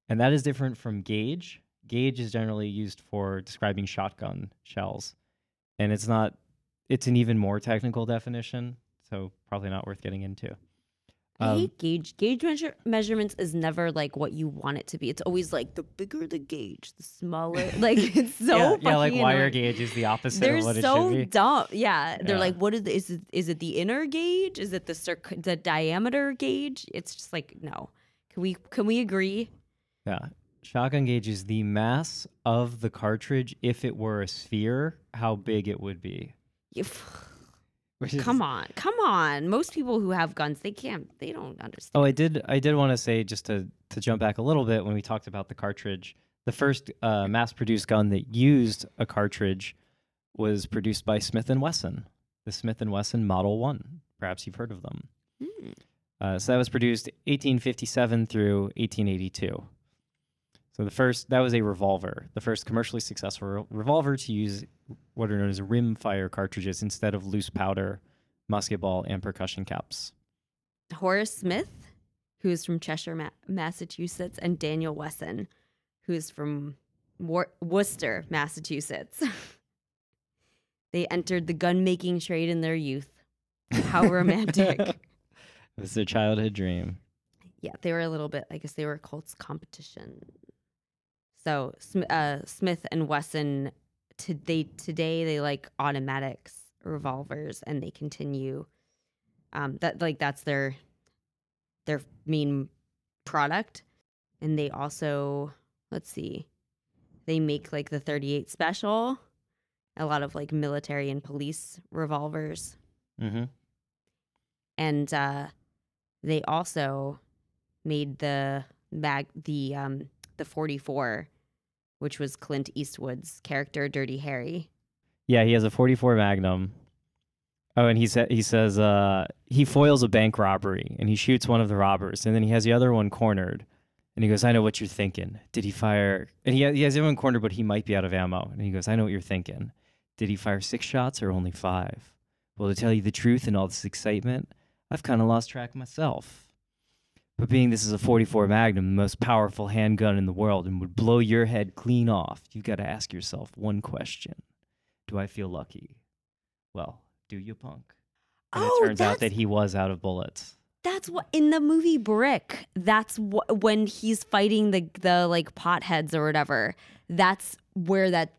And that is different from gauge. Gauge is generally used for describing shotgun shells and it's not it's an even more technical definition so probably not worth getting into I Um, hate gauge. Gauge measure- measurements is never like what you want it to be. It's always like the bigger the gauge, the smaller. Like it's so yeah, yeah like wire annoying. gauge is the opposite They're of what it so should be dumb. Yeah, they're Yeah. like, what is the, is it? Is it the inner gauge? Is it the circ- the diameter gauge? It's just like no. Can we can we agree? yeah shotgun gauge is the mass of the cartridge if it were a sphere how big it would be Which is, come on, come on. Most people who have guns, they can't. They don't understand. oh i did i did want to say just to to jump back a little bit when we talked about the cartridge the first uh, mass produced gun that used a cartridge was produced by smith and wesson the smith and wesson model 1 perhaps you've heard of them Hmm. Uh, so that was produced 1857 through 1882. So the first that was a revolver, the first commercially successful re- revolver to use what are known as rim fire cartridges instead of loose powder, musket ball, and percussion caps. Horace Smith, who's from Cheshire, Ma- Massachusetts, and Daniel Wesson, who's from Wor- Worcester, Massachusetts. they entered the gun making trade in their youth. How romantic. It was their childhood dream. yeah, they were a little bit, I guess they were Colts competition. So uh, Smith and Wesson, to, they, today they like automatics revolvers and they continue. Um, that like that's their their main product, and they also let's see, they make like the 38 special, a lot of like military and police revolvers, Mm-hmm. and uh, they also made the mag the um the 44 which was Clint Eastwood's character Dirty Harry. Yeah, he has a 44 Magnum. Oh, and he said he says uh, he foils a bank robbery and he shoots one of the robbers, and then he has the other one cornered, and he goes, "I know what you're thinking. Did he fire?" And he he has the other one cornered, but he might be out of ammo, and he goes, "I know what you're thinking. Did he fire six shots or only five? Well, to tell you the truth, in all this excitement, I've kind of lost track myself." But being this is a 44 Magnum, the most powerful handgun in the world, and would blow your head clean off, you've got to ask yourself one question Do I feel lucky? Well, do you, punk? And Oh, it turns out that he was out of bullets. That's what in the movie Brick. That's what when he's fighting the the like potheads or whatever. That's where that.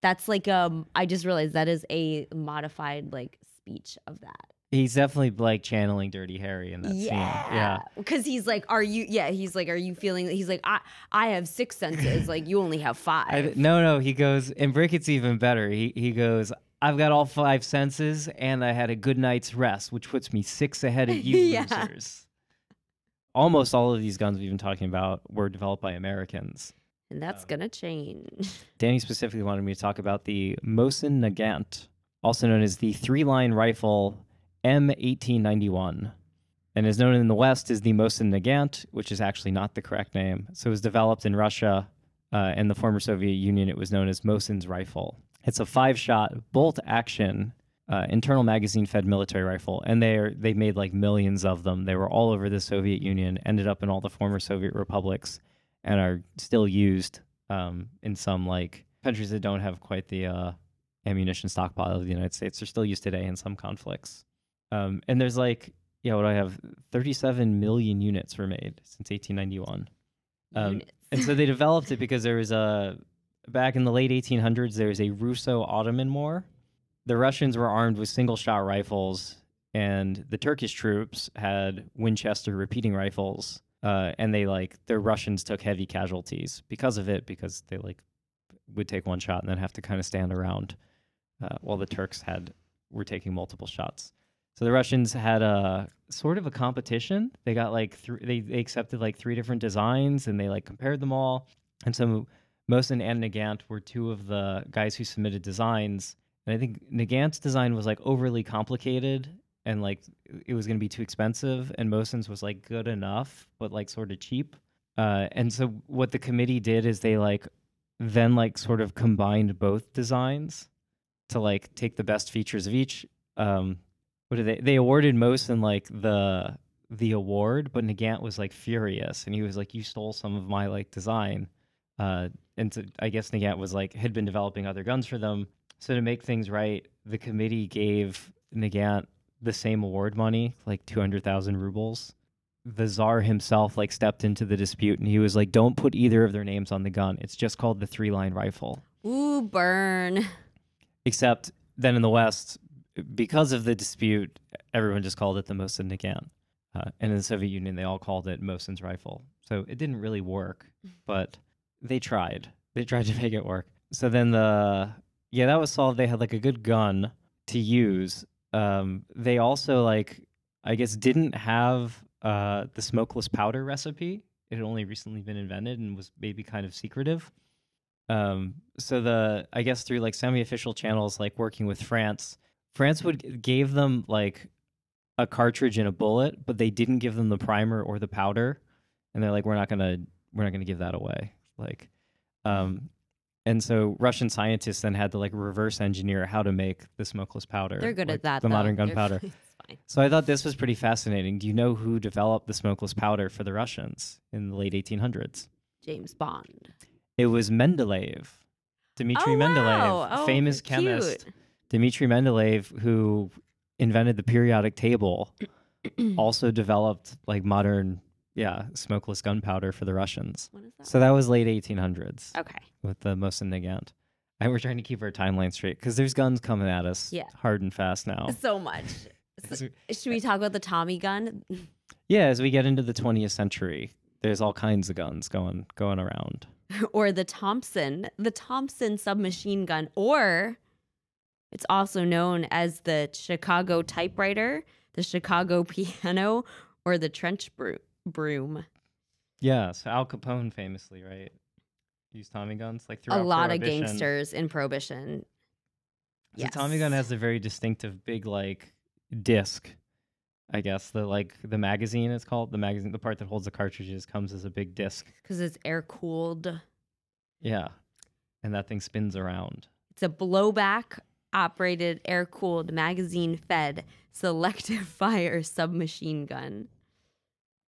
That's like um. I just realized that is a modified like speech of that. He's definitely like channeling Dirty Harry in that scene. Yeah. Because he's like, are you? Yeah, he's like, are you feeling? He's like, I I have six senses. like you only have five. I, no, no, he goes, and Brick, it's even better. He, he goes, I've got all five senses and I had a good night's rest, which puts me six ahead of you Yeah. losers. Almost all of these guns we've been talking about were developed by Americans. and that's gonna change. Danny specifically wanted me to talk about the Mosin Nagant, also known as the three line rifle M1891, and is known in the West as the Mosin Nagant, which is actually not the correct name. So it was developed in Russia uh, and the former Soviet Union. It was known as Mosin's rifle. It's a five shot bolt action. Uh, internal magazine fed military rifle and they are they made like millions of them they were all over the soviet union ended up in all the former soviet republics and are still used um, in some like countries that don't have quite the uh, ammunition stockpile of the United States. They're still used today in some conflicts. Um, and there's like, yeah, what do I have 37 million units were made since 1891. Um, and so they developed it because there was a back in the late 1800s there was a Russo-Ottoman war. The Russians were armed with single-shot rifles, and the Turkish troops had Winchester repeating rifles. Uh, and they like the Russians took heavy casualties because of it because they like would take one shot and then have to kind of stand around uh, while the Turks had were taking multiple shots. So the Russians had a sort of a competition. They got like th- they they accepted like three different designs and they like compared them all. And so Mosin and Nagant were two of the guys who submitted designs. And I think Nagant's design was like overly complicated and like it was going to be too expensive and Mosin's was like good enough but like sort of cheap. Uh, and so what the committee did is they like then like sort of combined both designs to like take the best features of each. Um, what did they? They awarded Mosin like the the award, but Nagant was like furious, and he was like, "You stole some of my like design." Uh, and so I guess Nagant was like had been developing other guns for them. So to make things right, the committee gave Nagant the same award money, like two hundred thousand rubles. The czar himself like stepped into the dispute, and he was like, "Don't put either of their names on the gun. It's just called the three line rifle." Ooh, burn. Except then in the West, because of the dispute, everyone just called it the Mosin Nagant. Uh, and in the Soviet Union, they all called it Mosin's rifle. So it didn't really work, but they tried. They tried to make it work. So then the yeah, that was solved. They had like a good gun to use. Um, they also like I guess didn't have uh, the smokeless powder recipe. It had only recently been invented and was maybe kind of secretive. Um, so the I guess through like semi-official channels, like working with France, France would gave them like a cartridge and a bullet, but they didn't give them the primer or the powder, and they're like, we're not gonna we're not gonna give that away. Like, um, and so Russian scientists then had to like reverse engineer how to make the smokeless powder. They're good like at that. The though. modern gunpowder. So I thought this was pretty fascinating. Do you know who developed the smokeless powder for the Russians in the late 1800s? James Bond. It was Mendeleev, Dmitry oh, Mendeleev, wow. Oh, famous cute. chemist. Dmitry Mendeleev, who invented the periodic table, also developed like modern, yeah, smokeless gunpowder for the Russians. What is that? So that was late 1800s okay. with the Mosin Nagant. And we're trying to keep our timeline straight because there's guns coming at us Yeah. hard and fast now. So much. So- should we talk about the Tommy gun? Yeah, as we get into the 20th century, there's all kinds of guns going going around. or the Thompson, the Thompson submachine gun, or it's also known as the Chicago typewriter, the Chicago piano, or the trench bro- broom. Yeah, so Al Capone famously, right? Used Tommy guns like throughout A lot of gangsters in Prohibition. The Tommy gun has a very distinctive big like disc. I guess the like the magazine is called the magazine. The part that holds the cartridges comes as a big disc. because it's air cooled. Yeah, and that thing spins around. It's a blowback operated, air cooled, magazine fed, selective fire submachine gun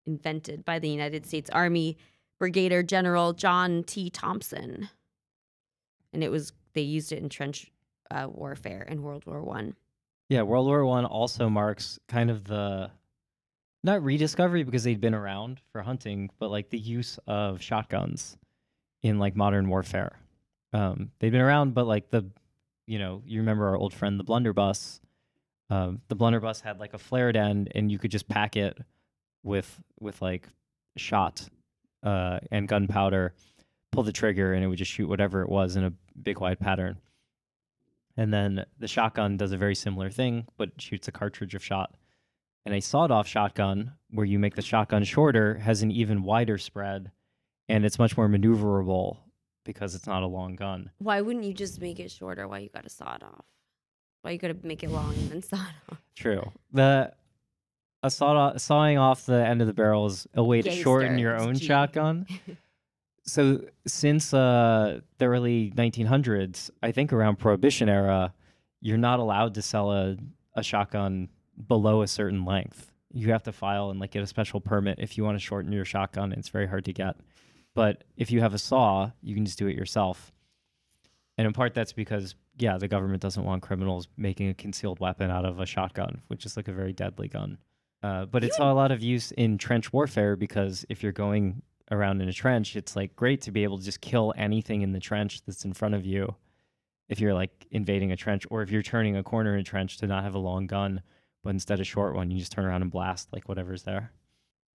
invented by the United States Army Brigadier General John T. Thompson. And it was, they used it in trench uh, warfare in World War One. Yeah, World War One also marks kind of the not rediscovery because they'd been around for hunting, but like the use of shotguns in like modern warfare. Um, they'd been around, but like the, you know, you remember our old friend the blunderbuss. Um, the blunderbuss had like a flared end, and you could just pack it with with like shot uh, and gunpowder, pull the trigger, and it would just shoot whatever it was in a big wide pattern. And then the shotgun does a very similar thing, but shoots a cartridge of shot. And a sawed off shotgun, where you make the shotgun shorter, has an even wider spread and it's much more maneuverable because it's not a long gun. Why wouldn't you just make it shorter? Why you got to saw it off? Why you got to make it long and then saw it off? True. The a off, sawing off the end of the barrel is a way to shorten your own cheating. shotgun. so since uh, the early 1900s, I think around Prohibition era, you're not allowed to sell a, a shotgun below a certain length. You have to file and like get a special permit if you want to shorten your shotgun. It's very hard to get. But if you have a saw, you can just do it yourself. And in part, that's because yeah, the government doesn't want criminals making a concealed weapon out of a shotgun, which is like a very deadly gun. Uh, but it saw a lot of use in trench warfare because if you're going around in a trench, it's like great to be able to just kill anything in the trench that's in front of you. If you're like invading a trench, or if you're turning a corner in a trench to not have a long gun, but instead a short one, you just turn around and blast like whatever's there.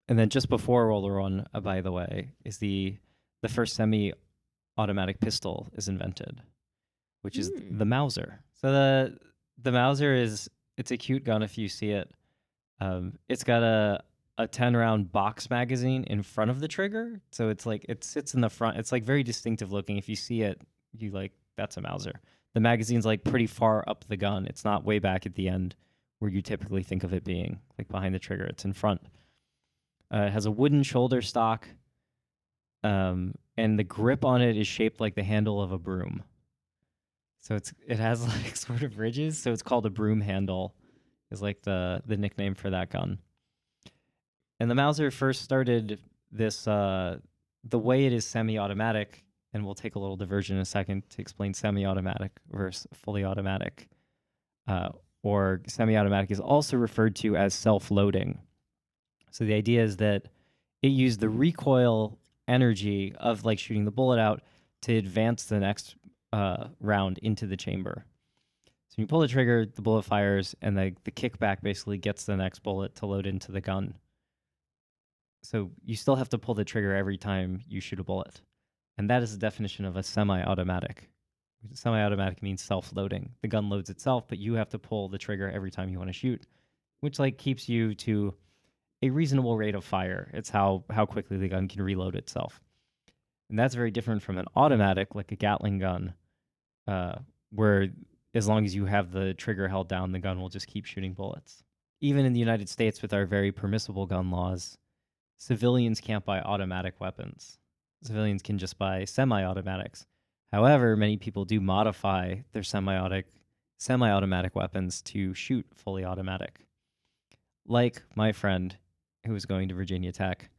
And then just before War One, uh, by the way, is the the first semi-automatic pistol is invented, which is Hmm. the Mauser. So the the Mauser is it's a cute gun if you see it. Um, it's got a a 10 round box magazine in front of the trigger. So it's like it sits in the front. It's like very distinctive looking. If you see it, you like that's a Mauser. The magazine's like pretty far up the gun. It's not way back at the end where you typically think of it being, like behind the trigger. It's in front. Uh, it has a wooden shoulder stock. Um, and the grip on it is shaped like the handle of a broom. So it's it has like sort of ridges, so it's called a broom handle, is like the the nickname for that gun. And the Mauser first started this uh, the way it is semi-automatic, and we'll take a little diversion in a second to explain semi-automatic versus fully automatic. Uh, or semi-automatic is also referred to as self-loading. So the idea is that it used the recoil energy of like shooting the bullet out to advance the next uh, round into the chamber. So when you pull the trigger, the bullet fires, and the, the kickback basically gets the next bullet to load into the gun. So you still have to pull the trigger every time you shoot a bullet. And that is the definition of a semi automatic. Semi automatic means self loading. The gun loads itself, but you have to pull the trigger every time you want to shoot, which like keeps you to a reasonable rate of fire. It's how how quickly the gun can reload itself. And that's very different from an automatic like a Gatling gun uh, where as long as you have the trigger held down, the gun will just keep shooting bullets. Even in the United States, with our very permissible gun laws, civilians can't buy automatic weapons. civilians can just buy semi-automatics. However, many people do modify their semi-automatic semi-automatic weapons to shoot fully automatic. Like my friend who was going to Virginia Tech.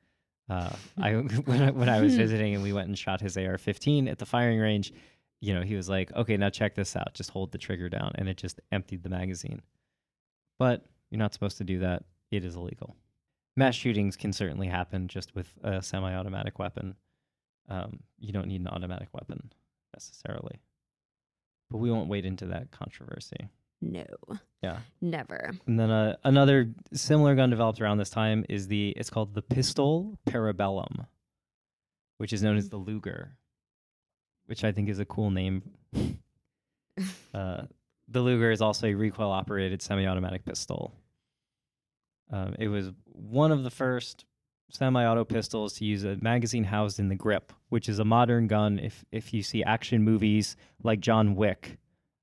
Uh, I when, I when I was visiting and we went and shot his AR-15 at the firing range, you know, he was like, "Okay, now check this out. Just hold the trigger down," and it just emptied the magazine. But you're not supposed to do that. It is illegal. Mass shootings can certainly happen just with a semi-automatic weapon. Um, you don't need an automatic weapon necessarily. But we won't wade into that controversy. No, Yeah. never. And then uh, another similar gun developed around this time is the it's called the pistol parabellum, which is known as the Luger, which I think is a cool name. uh, the Luger is also a recoil operated semi-automatic pistol. Um, it was one of the first semi-auto pistols to use a magazine housed in the grip, which is a modern gun. If if you see action movies like John Wick,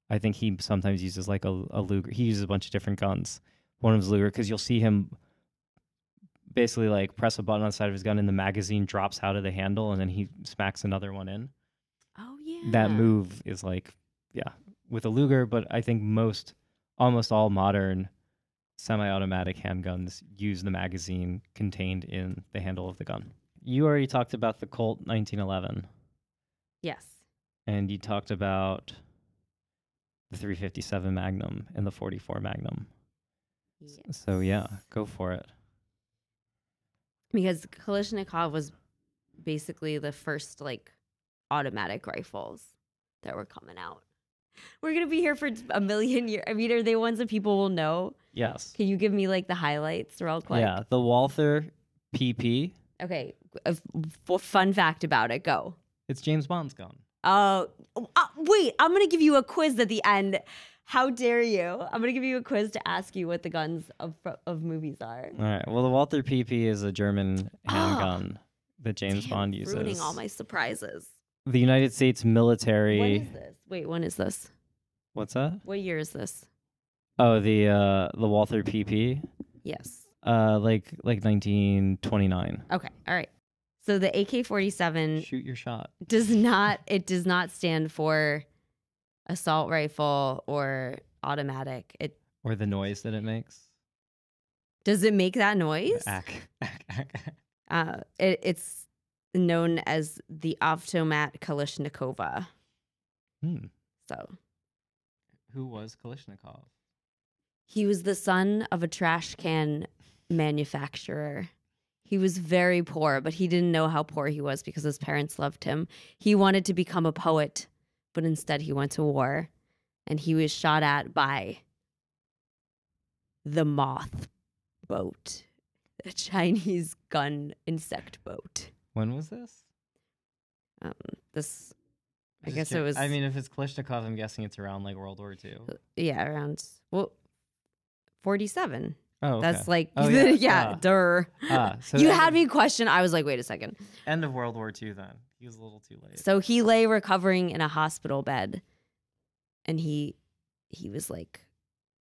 I think he sometimes uses like a, a Luger. He uses a bunch of different guns. One of his Luger because you'll see him basically like press a button on the side of his gun and the magazine drops out of the handle and then he smacks another one in. Oh yeah. That move is like yeah with a Luger, but I think most almost all modern semi-automatic handguns use the magazine contained in the handle of the gun. You already talked about the Colt 1911 Yes. and you talked about the 357 Magnum and the 44 Magnum. yes. So yeah, go for it. because Kalashnikov was basically the first like automatic rifles that were coming out. We're gonna be here for a million years. I mean, are they ones that people will know? Yes. Can you give me like the highlights real quick? Yeah, the Walther PP. Okay. A fun fact about it. Go. It's James Bond's gun. Oh, uh, wait. I'm gonna give you a quiz at the end. How dare you? I'm gonna give you a quiz to ask you what the guns of of movies are. All right. Well, the Walther PP is a German handgun that James Damn, Bond uses. Ruining all my surprises. the United States military. When is this? Wait, when is this? What's that? What year is this? Oh, the uh the Walther PP. Yes. Uh like like 1929. Okay. All right. So the AK-47 Shoot your shot. does not it does not stand for assault rifle or automatic. It Or the noise that it makes. does it make that noise? Ack, ack, ack, ack. Uh, it, it's known as the Avtomat Kalashnikova. Hmm. So Who was Kalashnikov? he was the son of a trash can manufacturer. He was very poor, but he didn't know how poor he was because his parents loved him. He wanted to become a poet, but instead he went to war and he was shot at by the moth boat, a Chinese gun insect boat. When was this? Um, this, I Just guess it was, I mean, if it's Kalashnikov, I'm guessing it's around like World War II. yeah, around, well, 47. Oh, okay. That's like, Oh, yeah, yeah. Ah. duh. ah, so you had of- me question. I was like, wait a second. end of World War II. Then he was a little too late. So he lay recovering in a hospital bed, and he he was like,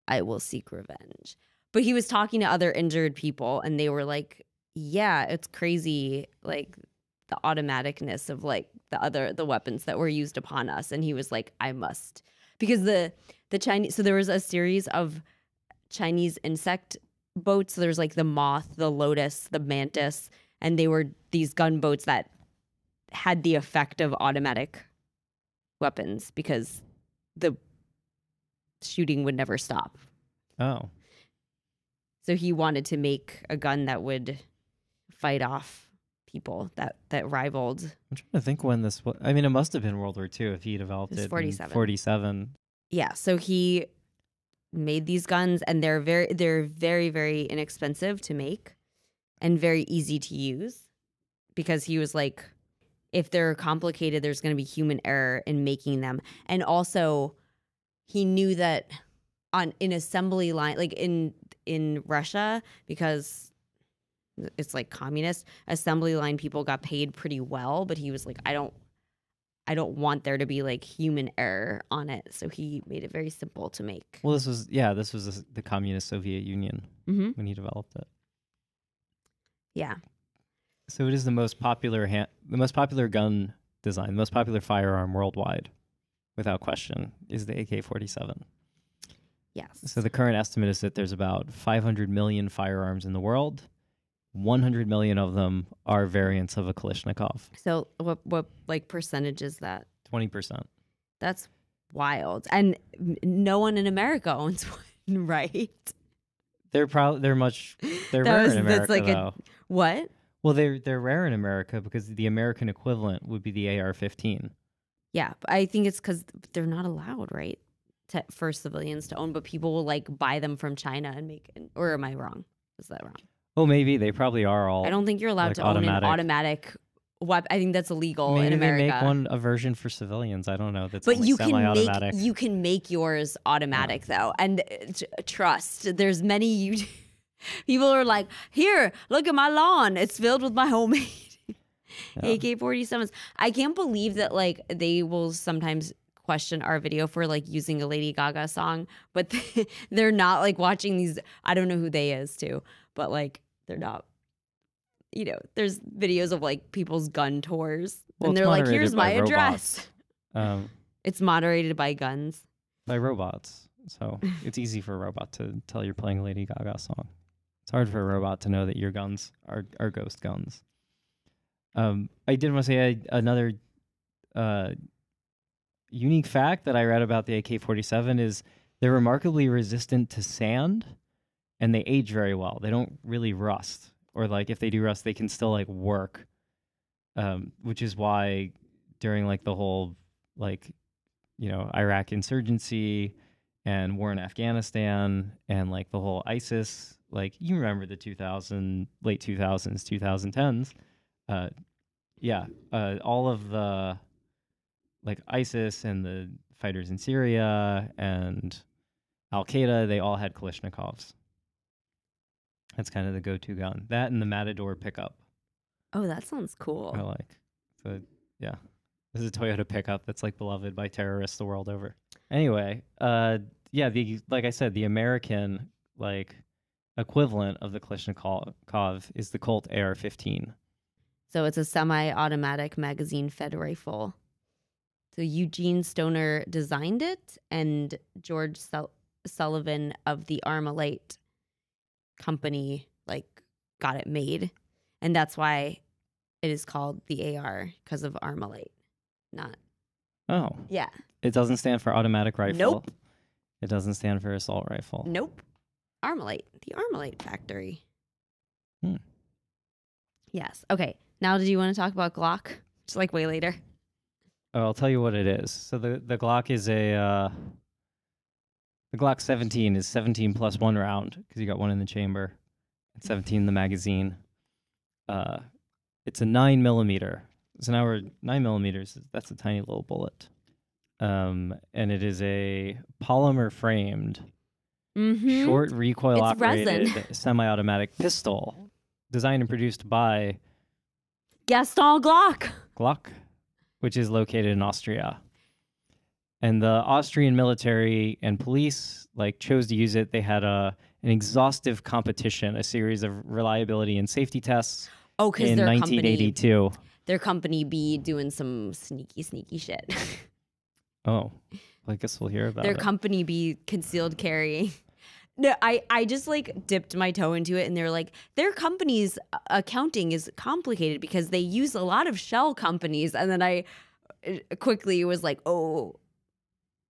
"I will seek revenge." But he was talking to other injured people, and they were like, "Yeah, it's crazy, like the automaticness of like the other the weapons that were used upon us." And he was like, "I must," because the the Chinese. So there was a series of Chinese insect boats. There's like the moth, the lotus, the mantis, and they were these gunboats that had the effect of automatic weapons because the shooting would never stop. oh, So he wanted to make a gun that would fight off people that that rivaled. I'm trying to think when this. was. I mean, it must have been World War II if he developed It it. 47. 47. Yeah, so he made these guns and they're very they're very very inexpensive to make and very easy to use because he was like if they're complicated there's going to be human error in making them. And also he knew that on in assembly line like in in Russia because it's like communist assembly line people got paid pretty well but he was like I don't I don't want there to be like human error on it so he made it very simple to make Well, this was yeah, this was the communist Soviet Union mm-hmm. when he developed it. yeah So it is the most popular ha- the most popular gun design, the most popular firearm worldwide, without question, is the AK-47. Yes. So the current estimate is that there's about 500 million firearms in the world. 100 million of them are variants of a Kalashnikov. So what what like percentage is that? 20%. That's wild. And no one in America owns one, right? They're probably they're much they're That rare was- in that's America like a- What? Well, they're they're rare in America because the American equivalent would be the AR-15. Yeah, I think it's because they're not allowed, right? To, for civilians to own, but people will like buy them from China and make. Or am I wrong? Is that wrong? Oh, maybe they probably are all. I don't think you're allowed like to own automatic. an automatic weapon. I think that's illegal Maybe in they America. make one a version for civilians. I don't know. That's but you can make you can make yours automatic though, and uh, trust. There's many you people are like, here, look at my lawn. It's filled with my homemade Yeah. AK-47s. I can't believe that like they will sometimes question our video for like using a Lady Gaga song, but they're not like watching these. I don't know who they is too, but like they're not. You know, there's videos of like people's gun tours, Well, and they're like, "Here's my address." um, It's moderated by guns. by robots. So it's easy for a robot to tell you're playing a Lady Gaga song. It's hard for a robot to know that your guns are, are ghost guns. Um, I did want to say I, another uh, unique fact that I read about the AK 47 is they're remarkably resistant to sand and they age very well. They don't really rust, or like if they do rust, they can still like work, um, which is why during like the whole like you know Iraq insurgency and war in Afghanistan and like the whole ISIS like you remember the 2000 late 2000s 2010s uh yeah uh all of the like ISIS and the fighters in Syria and Al Qaeda they all had Kalashnikovs that's kind of the go-to gun that and the Matador pickup Oh, that sounds cool. I like so yeah this is a Toyota pickup that's like beloved by terrorists the world over anyway uh yeah the like i said the american like equivalent of the kalashnikov is the colt ar-15 So it's a semi-automatic magazine fed rifle. So Eugene Stoner designed it, and George Sul- Sullivan of the Armalite company like got it made, and that's why it is called the AR because of Armalite. Not oh yeah, it doesn't stand for automatic rifle Nope. it doesn't stand for assault rifle nope, Armalite, the Armalite factory. Hmm. Yes. Okay. Now, do you want to talk about Glock? Just like way later. oh, i'll tell you what it is so the the glock is a uh the glock 17 is 17 plus one round because you got one in the chamber and 17 in the magazine uh it's a nine millimeter so now we're nine millimeters that's a tiny little bullet um and it is a polymer framed Mm-hmm. short recoil It's operated semi-automatic pistol designed and produced by Gaston Glock. Glock, which is located in Austria. And the Austrian military and police like chose to use it. They had a an exhaustive competition, a series of reliability and safety tests Oh, because in their company, 1982. their company be doing some sneaky, sneaky shit. Oh, I guess we'll hear about their it. company be concealed carrying. No, I, I just like dipped my toe into it and they're like, their company's accounting is complicated because they use a lot of shell companies. And then I uh, quickly was like, oh,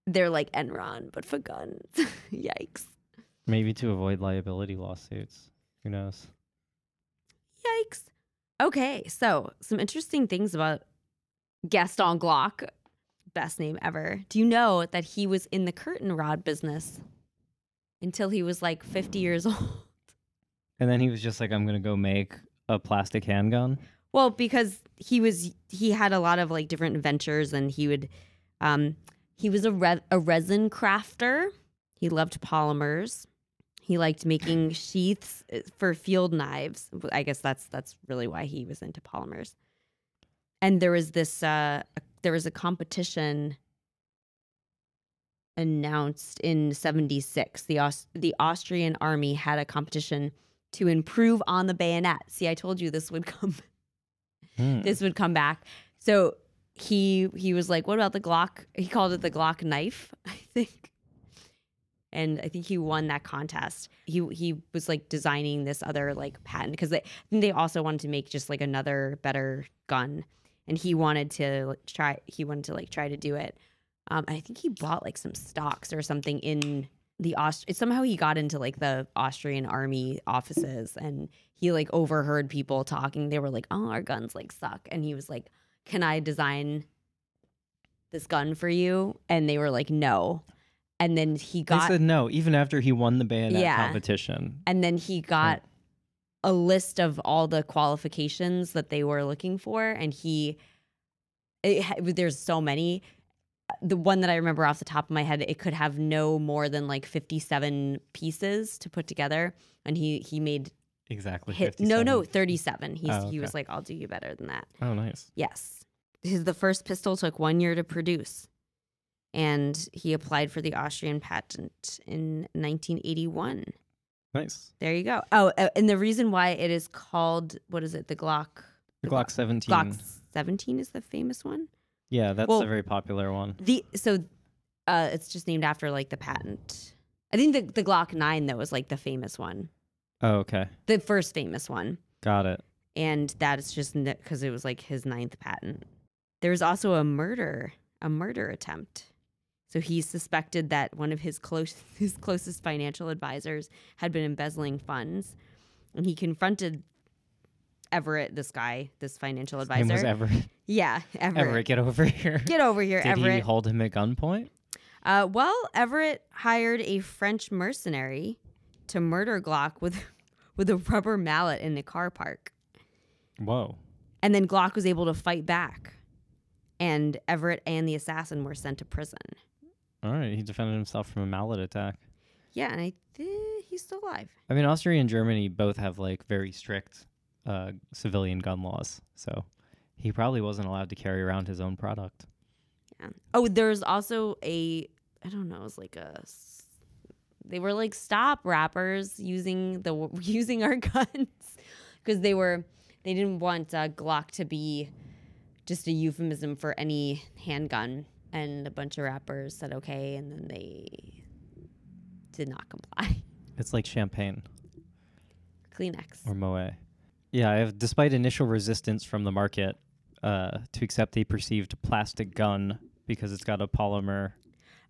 they're like Enron, but for guns. Yikes. Maybe to avoid liability lawsuits. Who knows? Yikes. Okay, so some interesting things about Gaston Glock. Best name ever. Do you know that he was in the curtain rod business until he was like 50 years old? And then he was just like, I'm going to go make a plastic handgun. Well, because he was he had a lot of like different ventures and he would um he was a re- a resin crafter. He loved polymers. He liked making sheaths uh, for field knives. I guess that's that's really why he was into polymers. And there was this uh there was a competition announced in 76. The Aus- the Austrian army had a competition to improve on the bayonet. See, I told you this would come Hmm. this would come back. So he he was like, "What about the Glock?" He called it the Glock knife, I think. And I think he won that contest. He he was like designing this other like patent because they they also wanted to make just like another better gun, and he wanted to like, try. He wanted to like try to do it. Um, I think he bought like some stocks or something in the Aust. Somehow he got into like the Austrian army offices, and he like overheard people talking. They were like, "Oh, our guns like suck," and he was like, "Can I design this gun for you?" And they were like, "No." And then he They got said no, even after he won the bayonet Yeah. competition. and then he got a list of all the qualifications that they were looking for and he it, there's so many the one that i remember off the top of my head it could have no more than like 57 pieces to put together and he he made Exactly. hit no no 37 he's Oh, he was like i'll do you better than that Oh, nice. yes his the first pistol took one year to produce and he applied for the austrian patent in 1981 Nice. there you go. Oh, uh, and the reason why it is called what is it? The Glock. The Glock 17. Glock 17 is the famous one. Yeah, that's Well- a very popular one. The so uh it's just named after like the patent. I think the the Glock 9 though is like the famous one. Oh, okay. The first famous one. Got it. And that is just because it was like his ninth patent. There was also a murder, a murder attempt. So he suspected that one of his close his closest financial advisors had been embezzling funds, and he confronted Everett, this guy, this financial His name was advisor. Everett. yeah, Everett. Everett, get over here. Get over here, Did he Everett. hold him at gunpoint? Uh, well, Everett hired a French mercenary to murder Glock with with a rubber mallet in the car park. Whoa. And then Glock was able to fight back. And Everett and the assassin were sent to prison. All right. He defended himself from a mallet attack. Yeah, and I think he's still alive. I mean, Austria and Germany both have like very strict uh, civilian gun laws. So he probably wasn't allowed to carry around his own product. Yeah. Oh, there's also a I don't know, it was like a they were like stop rappers using the using our guns because they were they didn't want uh, Glock to be just a euphemism for any handgun, and a bunch of rappers said okay, and then they did not comply. It's like champagne Kleenex. or Moet. Yeah, I have, despite initial resistance from the market uh, to accept a perceived plastic gun because it's got a polymer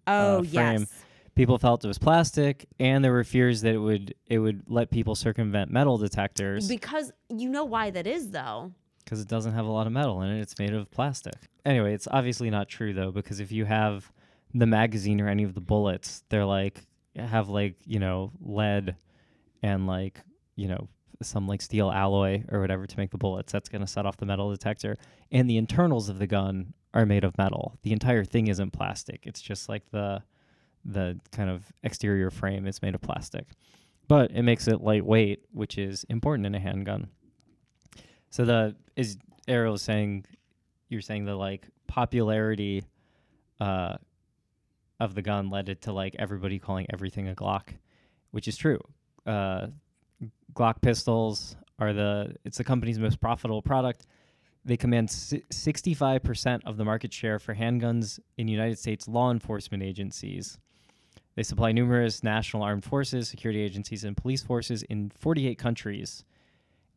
Oh frame. yes. People felt it was plastic and there were fears that it would it would let people circumvent metal detectors. Because you know why that is though. because it doesn't have a lot of metal in it. It's made of plastic. Anyway it's obviously not true though because if you have the magazine or any of the bullets they're like have like you know lead and like you know some like steel alloy or whatever to make the bullets that's going to set off the metal detector. And the internals of the gun are made of metal. The entire thing isn't plastic. It's just like the the kind of exterior frame is made of plastic but it makes it lightweight which is important in a handgun so the is Ariel saying you're saying the like popularity uh of the gun led it to like everybody calling everything a Glock, which is true. Uh Glock pistols are the it's the company's most profitable product. They command si- 65% of the market share for handguns in United States law enforcement agencies. They supply numerous national armed forces, security agencies, and police forces in 48 countries,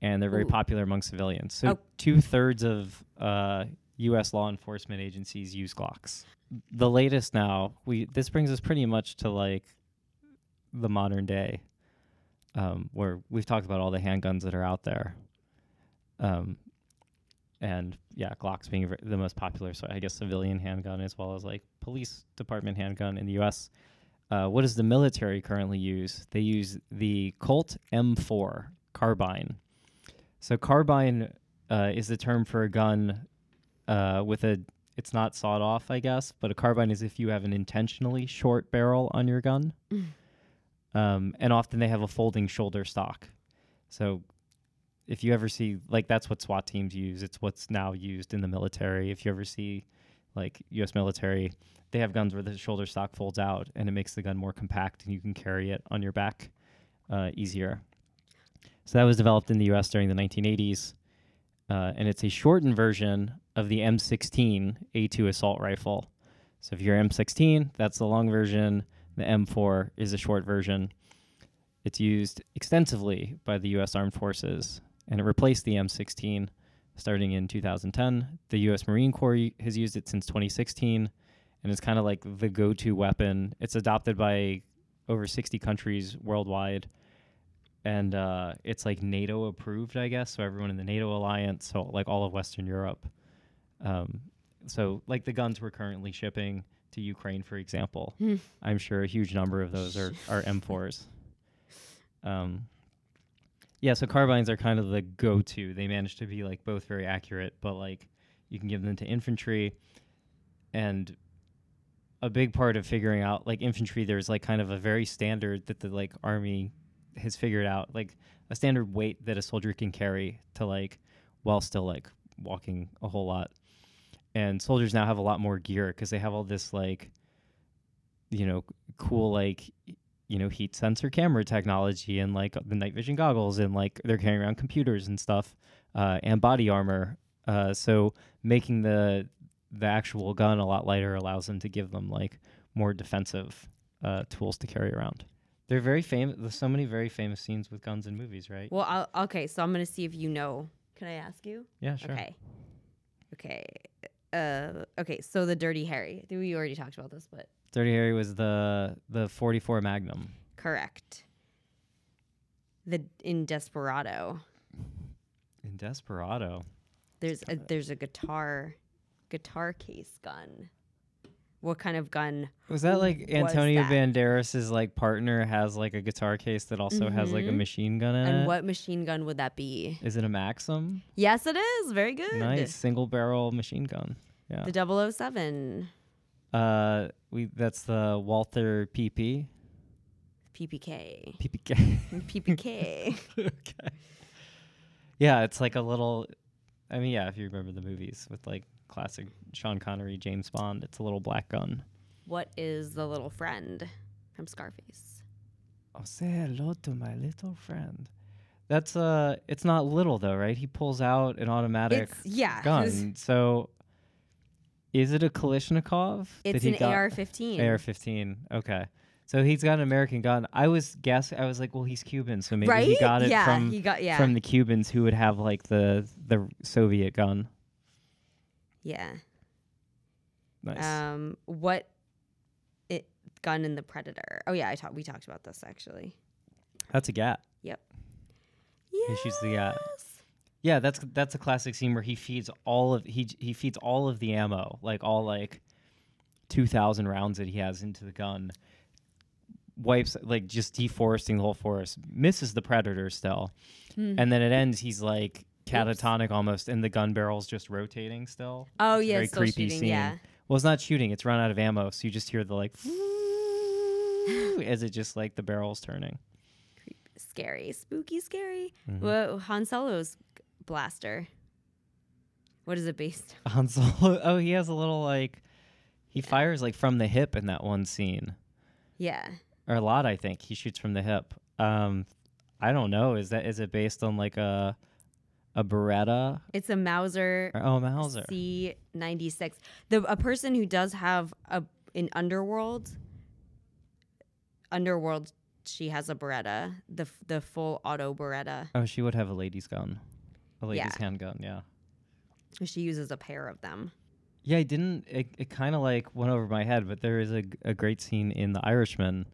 and they're very Ooh. popular among civilians. So, Oh. two thirds of uh, U.S. law enforcement agencies use Glocks. The latest now, we this brings us pretty much to like the modern day, um, where we've talked about all the handguns that are out there. Um, and yeah, Glocks being the most popular, so I guess civilian handgun as well as like police department handgun in the U.S. Uh, what does the military currently use? They use the Colt M4 carbine. So carbine uh, is the term for a gun uh, with a. It's not sawed off, I guess, but a carbine is if you have an intentionally short barrel on your gun. Um, and often they have a folding shoulder stock. So if you ever see like that's what SWAT teams use. It's what's now used in the military. If you ever see like U.S. military, they have guns where the shoulder stock folds out, and it makes the gun more compact, and you can carry it on your back uh, easier. So that was developed in the U.S. during the 1980s, uh, and it's a shortened version of the M16 A2 assault rifle. So if you're M16, that's the long version. The M4 is a short version. It's used extensively by the U.S. Armed Forces, and it replaced the M16 starting in 2010. The U.S. Marine Corps has used it since 2016, and it's kind of like the go-to weapon. It's adopted by over 60 countries worldwide, and uh, it's like NATO approved, I guess. So everyone in the NATO alliance, so like all of Western Europe. Um, so like the guns we're currently shipping to Ukraine, for example, Hmm. I'm sure a huge number of those are are M4s. Um, yeah, so carbines are kind of the go-to. They manage to be like both very accurate, but like you can give them to infantry, and a big part of figuring out like infantry, there's like kind of a very standard that the like army has figured out, like a standard weight that a soldier can carry to like while still like walking a whole lot. And soldiers now have a lot more gear because they have all this like, you know, cool like you know heat sensor camera technology and like the night vision goggles and like they're carrying around computers and stuff uh, and body armor. Uh, so making the the actual gun a lot lighter allows them to give them like more defensive uh, tools to carry around. They're very famous. There's so many very famous scenes with guns in movies, right? Well, I'll, okay, so I'm gonna see if you know. Can I ask you? yeah, sure. Okay. Okay. Uh, okay. So the Dirty Harry. We already talked about this, but Dirty Harry was the the 44 Magnum. correct. The in Desperado, In Desperado. there's a there's a guitar guitar case gun. What kind of gun? Was that like Antonio that? Banderas's like partner has like a guitar case that also has like a Mhm. machine gun in And it? And what machine gun would that be? Is it a Maxim? Yes, it is. Very good. Nice single barrel machine gun. Yeah. The 007 Uh, we that's the Walther PP. PPK. PPK. PPK. okay. Yeah, it's like a little. I mean, yeah, if you remember the movies with like classic Sean Connery, James Bond, it's a little black gun. what is the little friend from Scarface? Oh, say hello to my little friend. That's uh, it's not little though, right? He pulls out an automatic It's yeah. gun. So, is it a Kalashnikov? It's an? AR-15. AR-15. Okay. So he's got an American gun. I was guessing. I was like, well, he's Cuban, so maybe right? he got it yeah, from got yeah. from the Cubans who would have like the the Soviet gun. yeah. Nice. Um, what it gun in the Predator? Oh yeah, I talked. We talked about this actually. that's a gat. Yep. He shoots the gat. Yeah, that's that's a classic scene where he feeds all of he he feeds all of the ammo, like all like two thousand rounds that he has into the gun. Wipes like just deforesting the whole forest. Misses the predator still, Hmm. and then it ends. He's like catatonic almost, and the gun barrel's just rotating still. Oh yeah, very creepy shooting. scene. Yeah. Well, it's not shooting; it's run out of ammo, so you just hear the like as it just like the barrel's turning. Creepy, Scary, spooky, scary. Mhm. Whoa, Han Solo's blaster. What is it based? on? Han Solo. Oh, he has a little like he fires like from the hip in that one scene, Yeah. or a lot. I think he shoots from the hip. Um, I don't know. Is that is it based on like a a Beretta? It's a Mauser Or, oh, Mauser. C ninety six. The a person who does have a in Underworld. Underworld, she has a Beretta, the f- the full auto Beretta. Oh, she would have a lady's gun, a lady's Yeah. handgun. Yeah. She uses a pair of them. Yeah, I didn't. It, it kind of like went over my head, but there is a, a great scene in The Irishman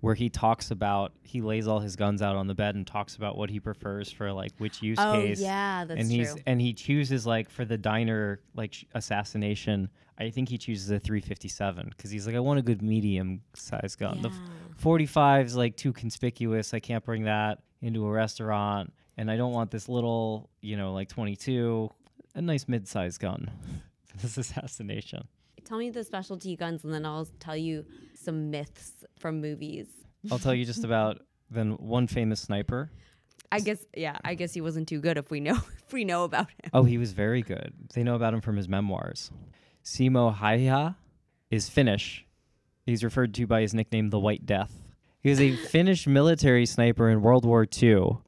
where he talks about he lays all his guns out on the bed and talks about what he prefers for like which use Oh case. yeah, that's and he's true. and he chooses like for the diner like sh- assassination. I think he chooses a 357 because he's like, I want a good medium size gun. The f- 45 is like too conspicuous. I can't bring that into a restaurant, and I don't want this little, you know, like 22. A nice mid-sized gun for this assassination. Tell me the specialty guns, and then I'll tell you some myths from movies. I'll tell you just about then one famous sniper. I guess, yeah, I guess he wasn't too good if we know if we know about him. Oh, he was very good. They know about him from his memoirs. Simo Häyhä is Finnish. He's referred to by his nickname, the White Death. He was a Finnish military sniper in World War II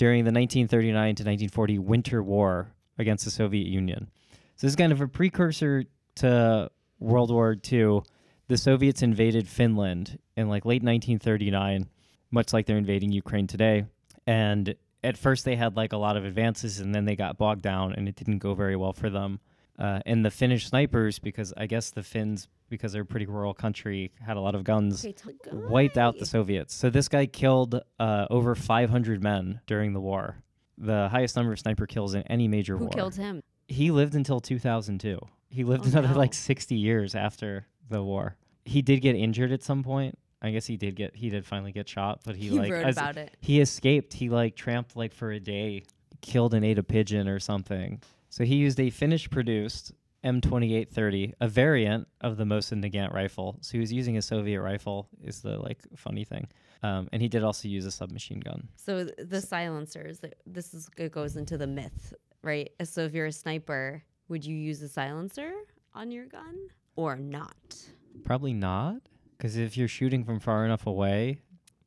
during the 1939 to 1940 Winter War against the Soviet Union. So this is kind of a precursor to World War II. The Soviets invaded Finland in like late 1939, much like they're invading Ukraine today. And at first they had like a lot of advances and then they got bogged down and it didn't go very well for them. Uh, and the Finnish snipers, because I guess the Finns, because they're a pretty rural country, had a lot of guns, Okay, wiped out the. Soviets. So this guy killed uh, over 500 men during the war, the highest number of sniper kills in any major Who war. Who killed him? He lived until 2002. He lived Oh, another no. like 60 years after the war. He did get injured at some point. I guess he did get he did finally get shot, but he, He like wrote as- about it. he escaped. He like tramped like for a day, killed and ate a pigeon or something. So he used a Finnish produced M2830, a variant of the Mosin Nagant rifle. So he was using a Soviet rifle is the like funny thing. Um, and he did also use a submachine gun. So the silencers. This is it goes into the myth, right? So if you're a sniper, would you use a silencer on your gun or not? Probably not, because if you're shooting from far enough away,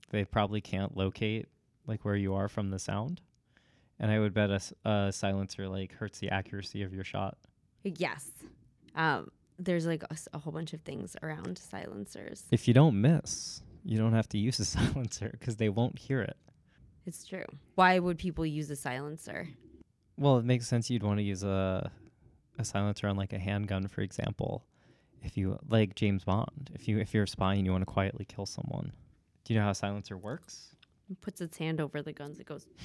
they probably can't locate like where you are from the sound. And I would bet a silencer like hurts the accuracy of your shot. Yes. Um, there's like a whole bunch of things around silencers. If you don't miss, you don't have to use a silencer because they won't hear it. It's true. Why would people use a silencer? Well, it makes sense you'd want to use a a silencer on like a handgun, for example. If you like James Bond, if you if you're a spy and you want to quietly kill someone, do you know how a silencer works? It puts its hand over the guns. It goes.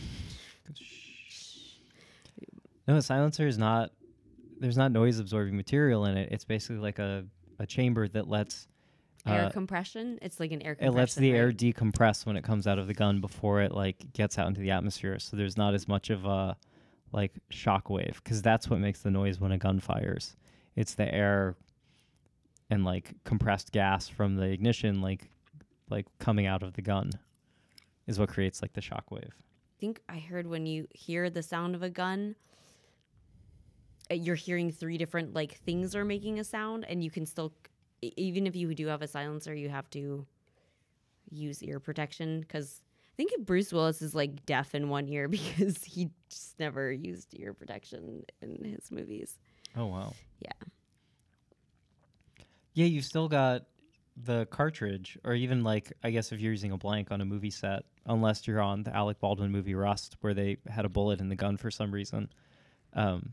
No, a silencer is not. There's not noise absorbing material in it. It's basically like a a chamber that lets Air uh, compression. It's like an air it lets the air decompress when it comes out of the gun before it like gets out into the atmosphere. So there's not as much of a like shock wave because that's what makes the noise when a gun fires. It's the air and like compressed gas from the ignition like like coming out of the gun is what creates like the shock wave. I think I heard when you hear the sound of a gun, you're hearing three different like things are making a sound, and you can still, even if you do have a silencer, you have to use ear protection because I think Bruce Willis is like deaf in one ear because he just never used ear protection in his movies. Oh wow. Yeah. Yeah, you still got the cartridge, or even like I guess if you're using a blank on a movie set, unless you're on the Alec Baldwin movie Rust, where they had a bullet in the gun for some reason. Um,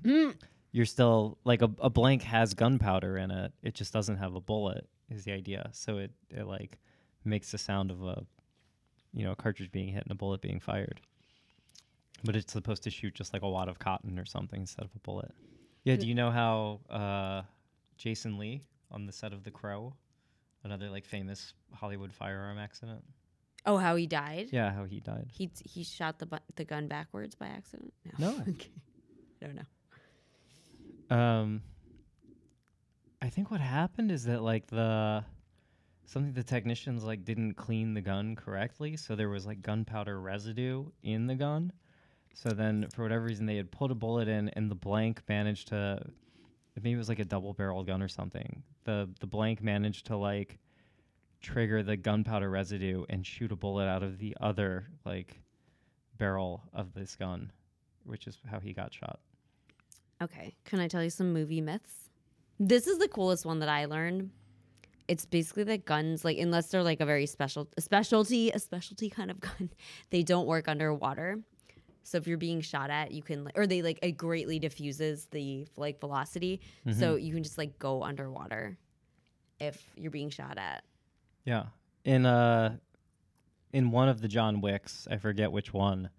You're still like a, a blank has gunpowder in it. It just doesn't have a bullet. Is the idea? So it it like makes the sound of a you know a cartridge being hit and a bullet being fired. But it's supposed to shoot just like a wad of cotton or something instead of a bullet. Yeah. Do you know how uh, Jason Lee on the set of The Crow, another like famous Hollywood firearm accident? Oh, how he died? Yeah, how he died. He he shot the bu- the gun backwards by accident. No. okay. I don't know. Um, I think what happened is that like the something the technicians like didn't clean the gun correctly, so there was like gunpowder residue in the gun. So then, for whatever reason, they had put a bullet in, and the blank managed to. Maybe it was like a double barrel gun or something. The the blank managed to like trigger the gunpowder residue and shoot a bullet out of the other like barrel of this gun, which is how he got shot. Okay. Can I tell you some movie myths? This is the coolest one that I learned. It's basically that guns, like unless they're like a very special a specialty, a specialty kind of gun, they don't work underwater. So if you're being shot at, you can or they like it greatly diffuses the like velocity. So you can just like go underwater if you're being shot at. Yeah. In uh in one of the John Wicks, I forget which one,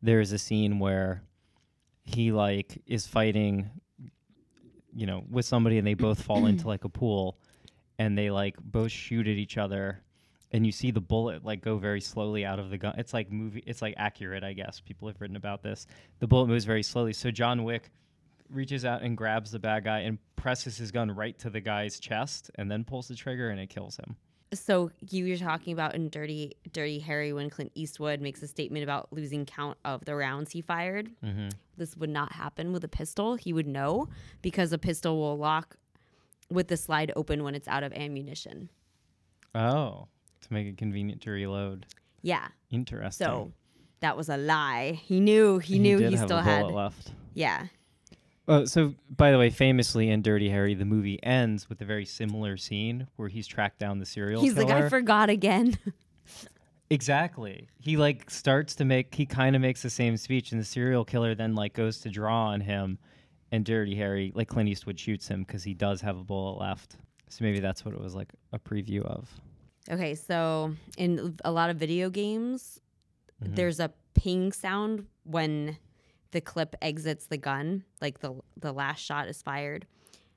there's a scene where he like is fighting you know, with somebody and they both fall into like a pool and they like both shoot at each other and you see the bullet like go very slowly out of the gun. It's like movie it's like accurate, I guess. People have written about this. The bullet moves very slowly. So John Wick reaches out and grabs the bad guy and presses his gun right to the guy's chest and then pulls the trigger and it kills him. So you were talking about in Dirty Dirty Harry when Clint Eastwood makes a statement about losing count of the rounds he fired. Mm-hmm. This would not happen with a pistol. He would know because a pistol will lock with the slide open when it's out of ammunition. Oh, to make it convenient to reload. Yeah. Interesting. So that was a lie. He knew. He knew he, still had. left. Yeah. Oh, so by the way, famously in Dirty Harry, the movie ends with a very similar scene where he's tracked down the serial He's killer. like, I forgot again. Exactly. He like starts to make he kind of makes the same speech and the serial killer then like goes to draw on him and Dirty Harry like Clint Eastwood shoots him cuz he does have a bullet left. So maybe that's what it was like a preview of. okay, so in a lot of video games, Mhm. there's a ping sound when the clip exits the gun, like the the last shot is fired.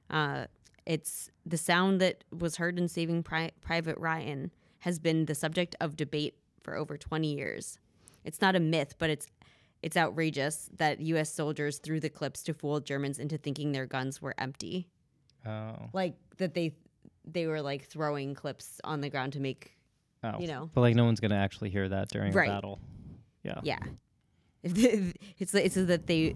Uh, it's the sound that was heard in Saving Pri- Private Ryan has been the subject of debate for over 20 years. It's not a myth, but it's it's outrageous that U.S. soldiers threw the clips to fool Germans into thinking their guns were empty. Oh. Like that they they were like throwing clips on the ground to make Oh. you know. But like no one's going to actually hear that during Right. a battle. Yeah. Yeah. it's it's so that they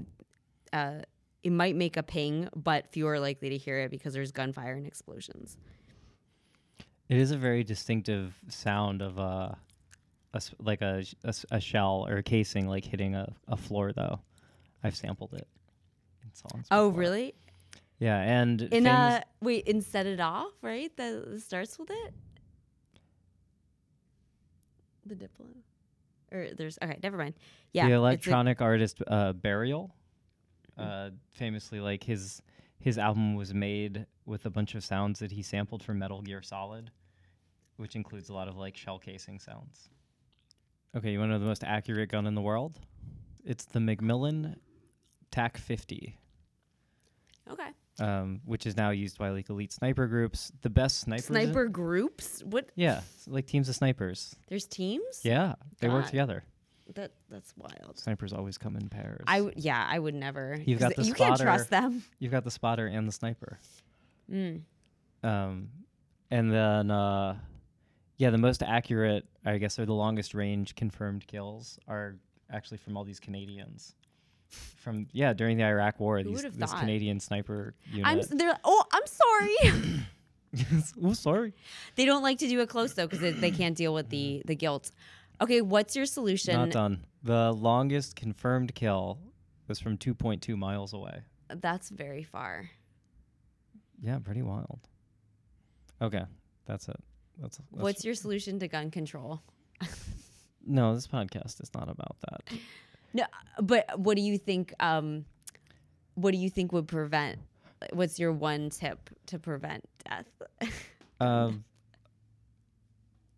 uh it might make a ping, but fewer are likely to hear it because there's gunfire and explosions. It is a very distinctive sound of uh, a s- like a, a a shell or a casing like hitting a, a floor though. I've sampled it in songs. Oh, before. really? Yeah, and In uh wait, in Set It Off, right? That starts with it? The Diplo. Or there's okay, never mind. Yeah. the it's a- electronic artist uh, Burial, uh, famously like his his album was made with a bunch of sounds that he sampled from Metal Gear Solid, which includes a lot of like shell casing sounds. Okay, you want to know the most accurate gun in the world? It's the McMillan TAC 50, okay. Um, which is now used by like elite sniper groups. The best snipers. in- Sniper groups? What yeah, like teams of snipers. there's teams? Yeah, they work God. together. That that's wild. Snipers always come in pairs. I yeah, I would never. You've got the you can't trust spotter. them. You've got the spotter and the sniper. Mm. Um, and then, uh, yeah, the most accurate, I guess, or the longest range confirmed kills are actually from all these Canadians. From yeah, during the Iraq War, Who these this thought? Canadian sniper unit. I'm s- they're oh, I'm sorry. oh, sorry. They don't like to do it close though because they, they can't deal with the the guilt. Okay, what's your solution? Not done. The longest confirmed kill was from 2.2 miles away. That's very far. Yeah, pretty wild. Okay, that's it. That's, that's What's your solution to gun control? no? This podcast is not about that. No, but what do you think? Um, what do you think would prevent? What's your one tip to prevent death? Um,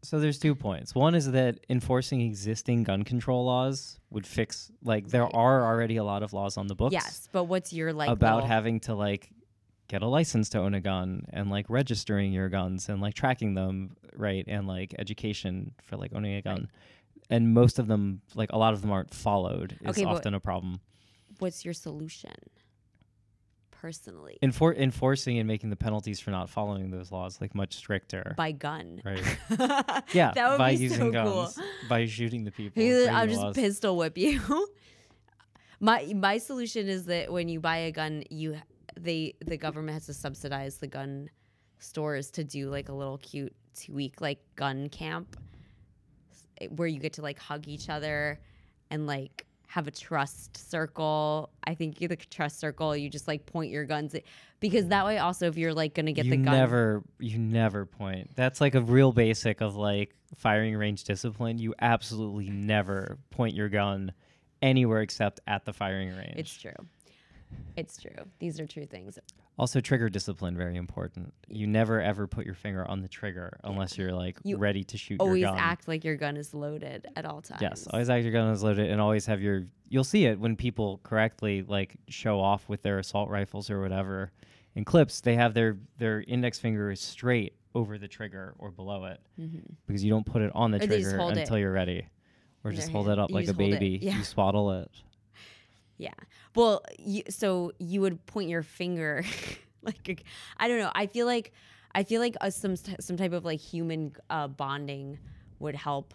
so there's two points. One is that enforcing existing gun control laws would fix like there Right. are already a lot of laws on the books yes, but what's your like about little- having to like get a license to own a gun and like registering your guns and like tracking them right and like education for like owning a gun. And most of them like a lot of them aren't followed is Okay, often a problem. What's your solution? Personally, Enfor- enforcing and making the penalties for not following those laws like much stricter. by gun. right. Yeah, that would by be using so guns, cool. by shooting the people. I'll just laws. pistol whip you. my my solution is that when you buy a gun, you they the government has to subsidize the gun stores to do like a little cute two week like gun camp where you get to like hug each other and like have a trust circle. I think you the trust circle. You just like point your guns at, because that way also if you're like gonna get you the gun. never, you never point. That's like a real basic of like firing range discipline. You absolutely never point your gun anywhere except at the firing range. It's true. It's true. These are true things. also trigger discipline very important. You never ever put your finger on the trigger unless you're like You ready to shoot Always your gun. act like your gun is loaded at all times. Yes, always act your gun is loaded, and always have your. You'll see it when people correctly like show off with their assault rifles or whatever. In clips, they have their their index finger is straight over the trigger or below it because you don't put it on the Mm-hmm. Or trigger hold it until you're ready, or in just hold it up You like a just hold it, baby. yeah. You swaddle it. Yeah. Well, you, so you would point your finger, like I don't know. I feel like I feel like uh, some some type of like human uh, bonding would help,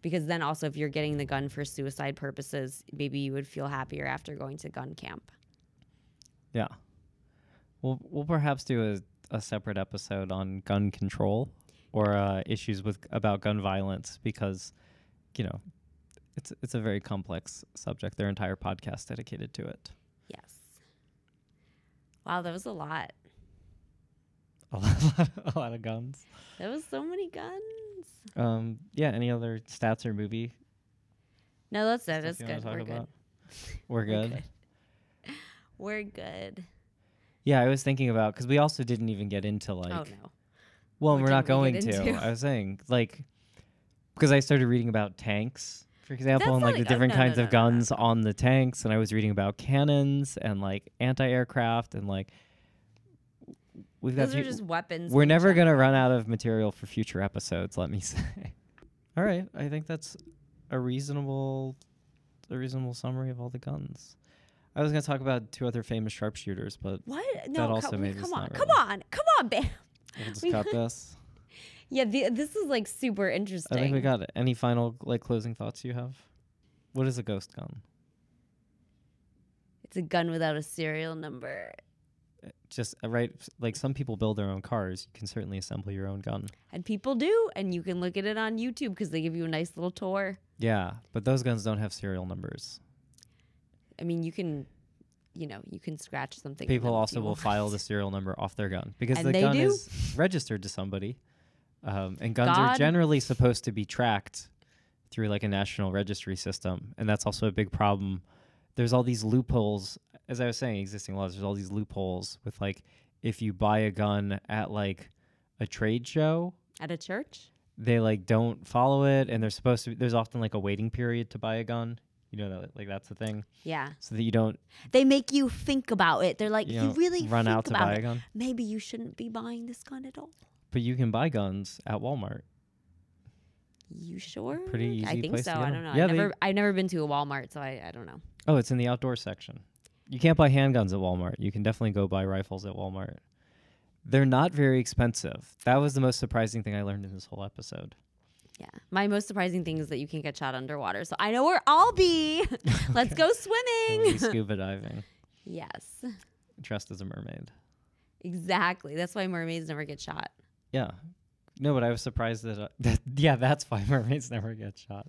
because then also if you're getting the gun for suicide purposes, maybe you would feel happier after going to gun camp. Yeah. We'll we'll perhaps do a, a separate episode on gun control or uh, issues with about gun violence because, you know, it's it's a very complex subject. Their entire podcast dedicated to it. Yes. Wow, that was a lot. A lot, a lot of guns. That was so many guns. Um, yeah. Any other stats or movie? No, that's it. stuff It's you wanna good. We're good. We're good. We're good. Yeah, I was thinking about because we also didn't even get into like. oh no. Well, What we're not we going to. I was saying like because I started reading about tanks, for example, That's and like not- the oh, different no, no, kinds no, of no, no, guns on the tanks, and I was reading about cannons and like anti-aircraft and like we've got. Those are fu- just weapons. we're never gonna run out of material for future episodes. Let me say. All right, I think that's a reasonable, a reasonable summary of all the guns. I was gonna talk about two other famous sharpshooters, but What? No, also come, maybe come on, not come really. on, come on, Bam. we'll just cut this. Yeah, the, this is like super interesting. I think we got it. Any final like closing thoughts you have? What is a ghost gun? It's a gun without a serial number, Just uh, right, like some people build their own cars. You can certainly assemble your own gun. and people do, and you can look at it on YouTube because they give you a nice little tour. Yeah, but those guns don't have serial numbers. I mean, you can, you know, you can scratch something. People also will file the serial number off their gun because And the gun do? is registered to somebody, um, and guns are generally supposed to be tracked through like a national registry system, and that's also a big problem. There's all these loopholes, as I was saying, existing laws. There's all these loopholes with like if you buy a gun at like a trade show, at a church. they like don't follow it, and they're supposed to. Be, There's often like a waiting period to buy a gun. You know that like that's the thing, Yeah, so that you don't they make you think about it. They're like, you, you, really run out to buy it. a gun. Maybe you shouldn't be buying this gun at all. But you can buy guns at Walmart. You sure? Pretty easy. I think place so. to I don't know. Yeah, I've they- never, I've never been to a Walmart, so I, I don't know. Oh, it's in the outdoor section. You can't buy handguns at Walmart. You can definitely go buy rifles at Walmart. They're not very expensive. That was the most surprising thing I learned in this whole episode. Yeah. My most surprising thing is that you can't get shot underwater. So I know where I'll be. Let's go swimming. scuba diving, yes. dressed as a mermaid. Exactly. That's why mermaids never get shot. Yeah. No, but I was surprised that, uh, that yeah, that's why mermaids never get shot.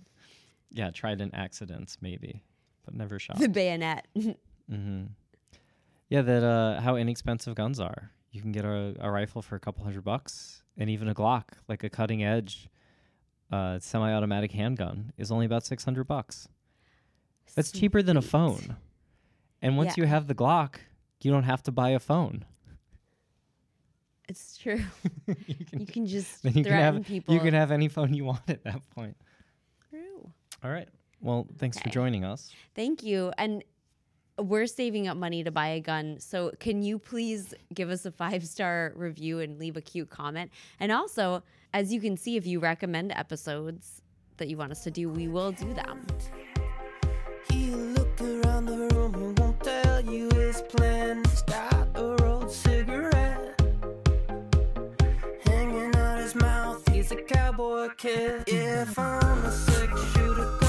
Yeah, tried in accidents maybe, but never shot. The bayonet. Mm-hmm. Yeah, that uh, how inexpensive guns are. You can get a, a rifle for a couple hundred bucks, and even a Glock, like a cutting edge uh, semi-automatic handgun, is only about six hundred bucks. That's cheaper than a phone. And once Yeah. you have the Glock, you don't have to buy a phone. It's true. you can, You can just then you can threaten have people. you can have any phone you want at that point. True. All right. Well, thanks for joining us. Thank you. And we're saving up money to buy a gun. So can you please give us a five star review and leave a cute comment? And also, as you can see, if you recommend episodes that you want us to do, we will do them. He looked around the room, he won't tell you his plan. Cowboy kid. If I'm a six shooter,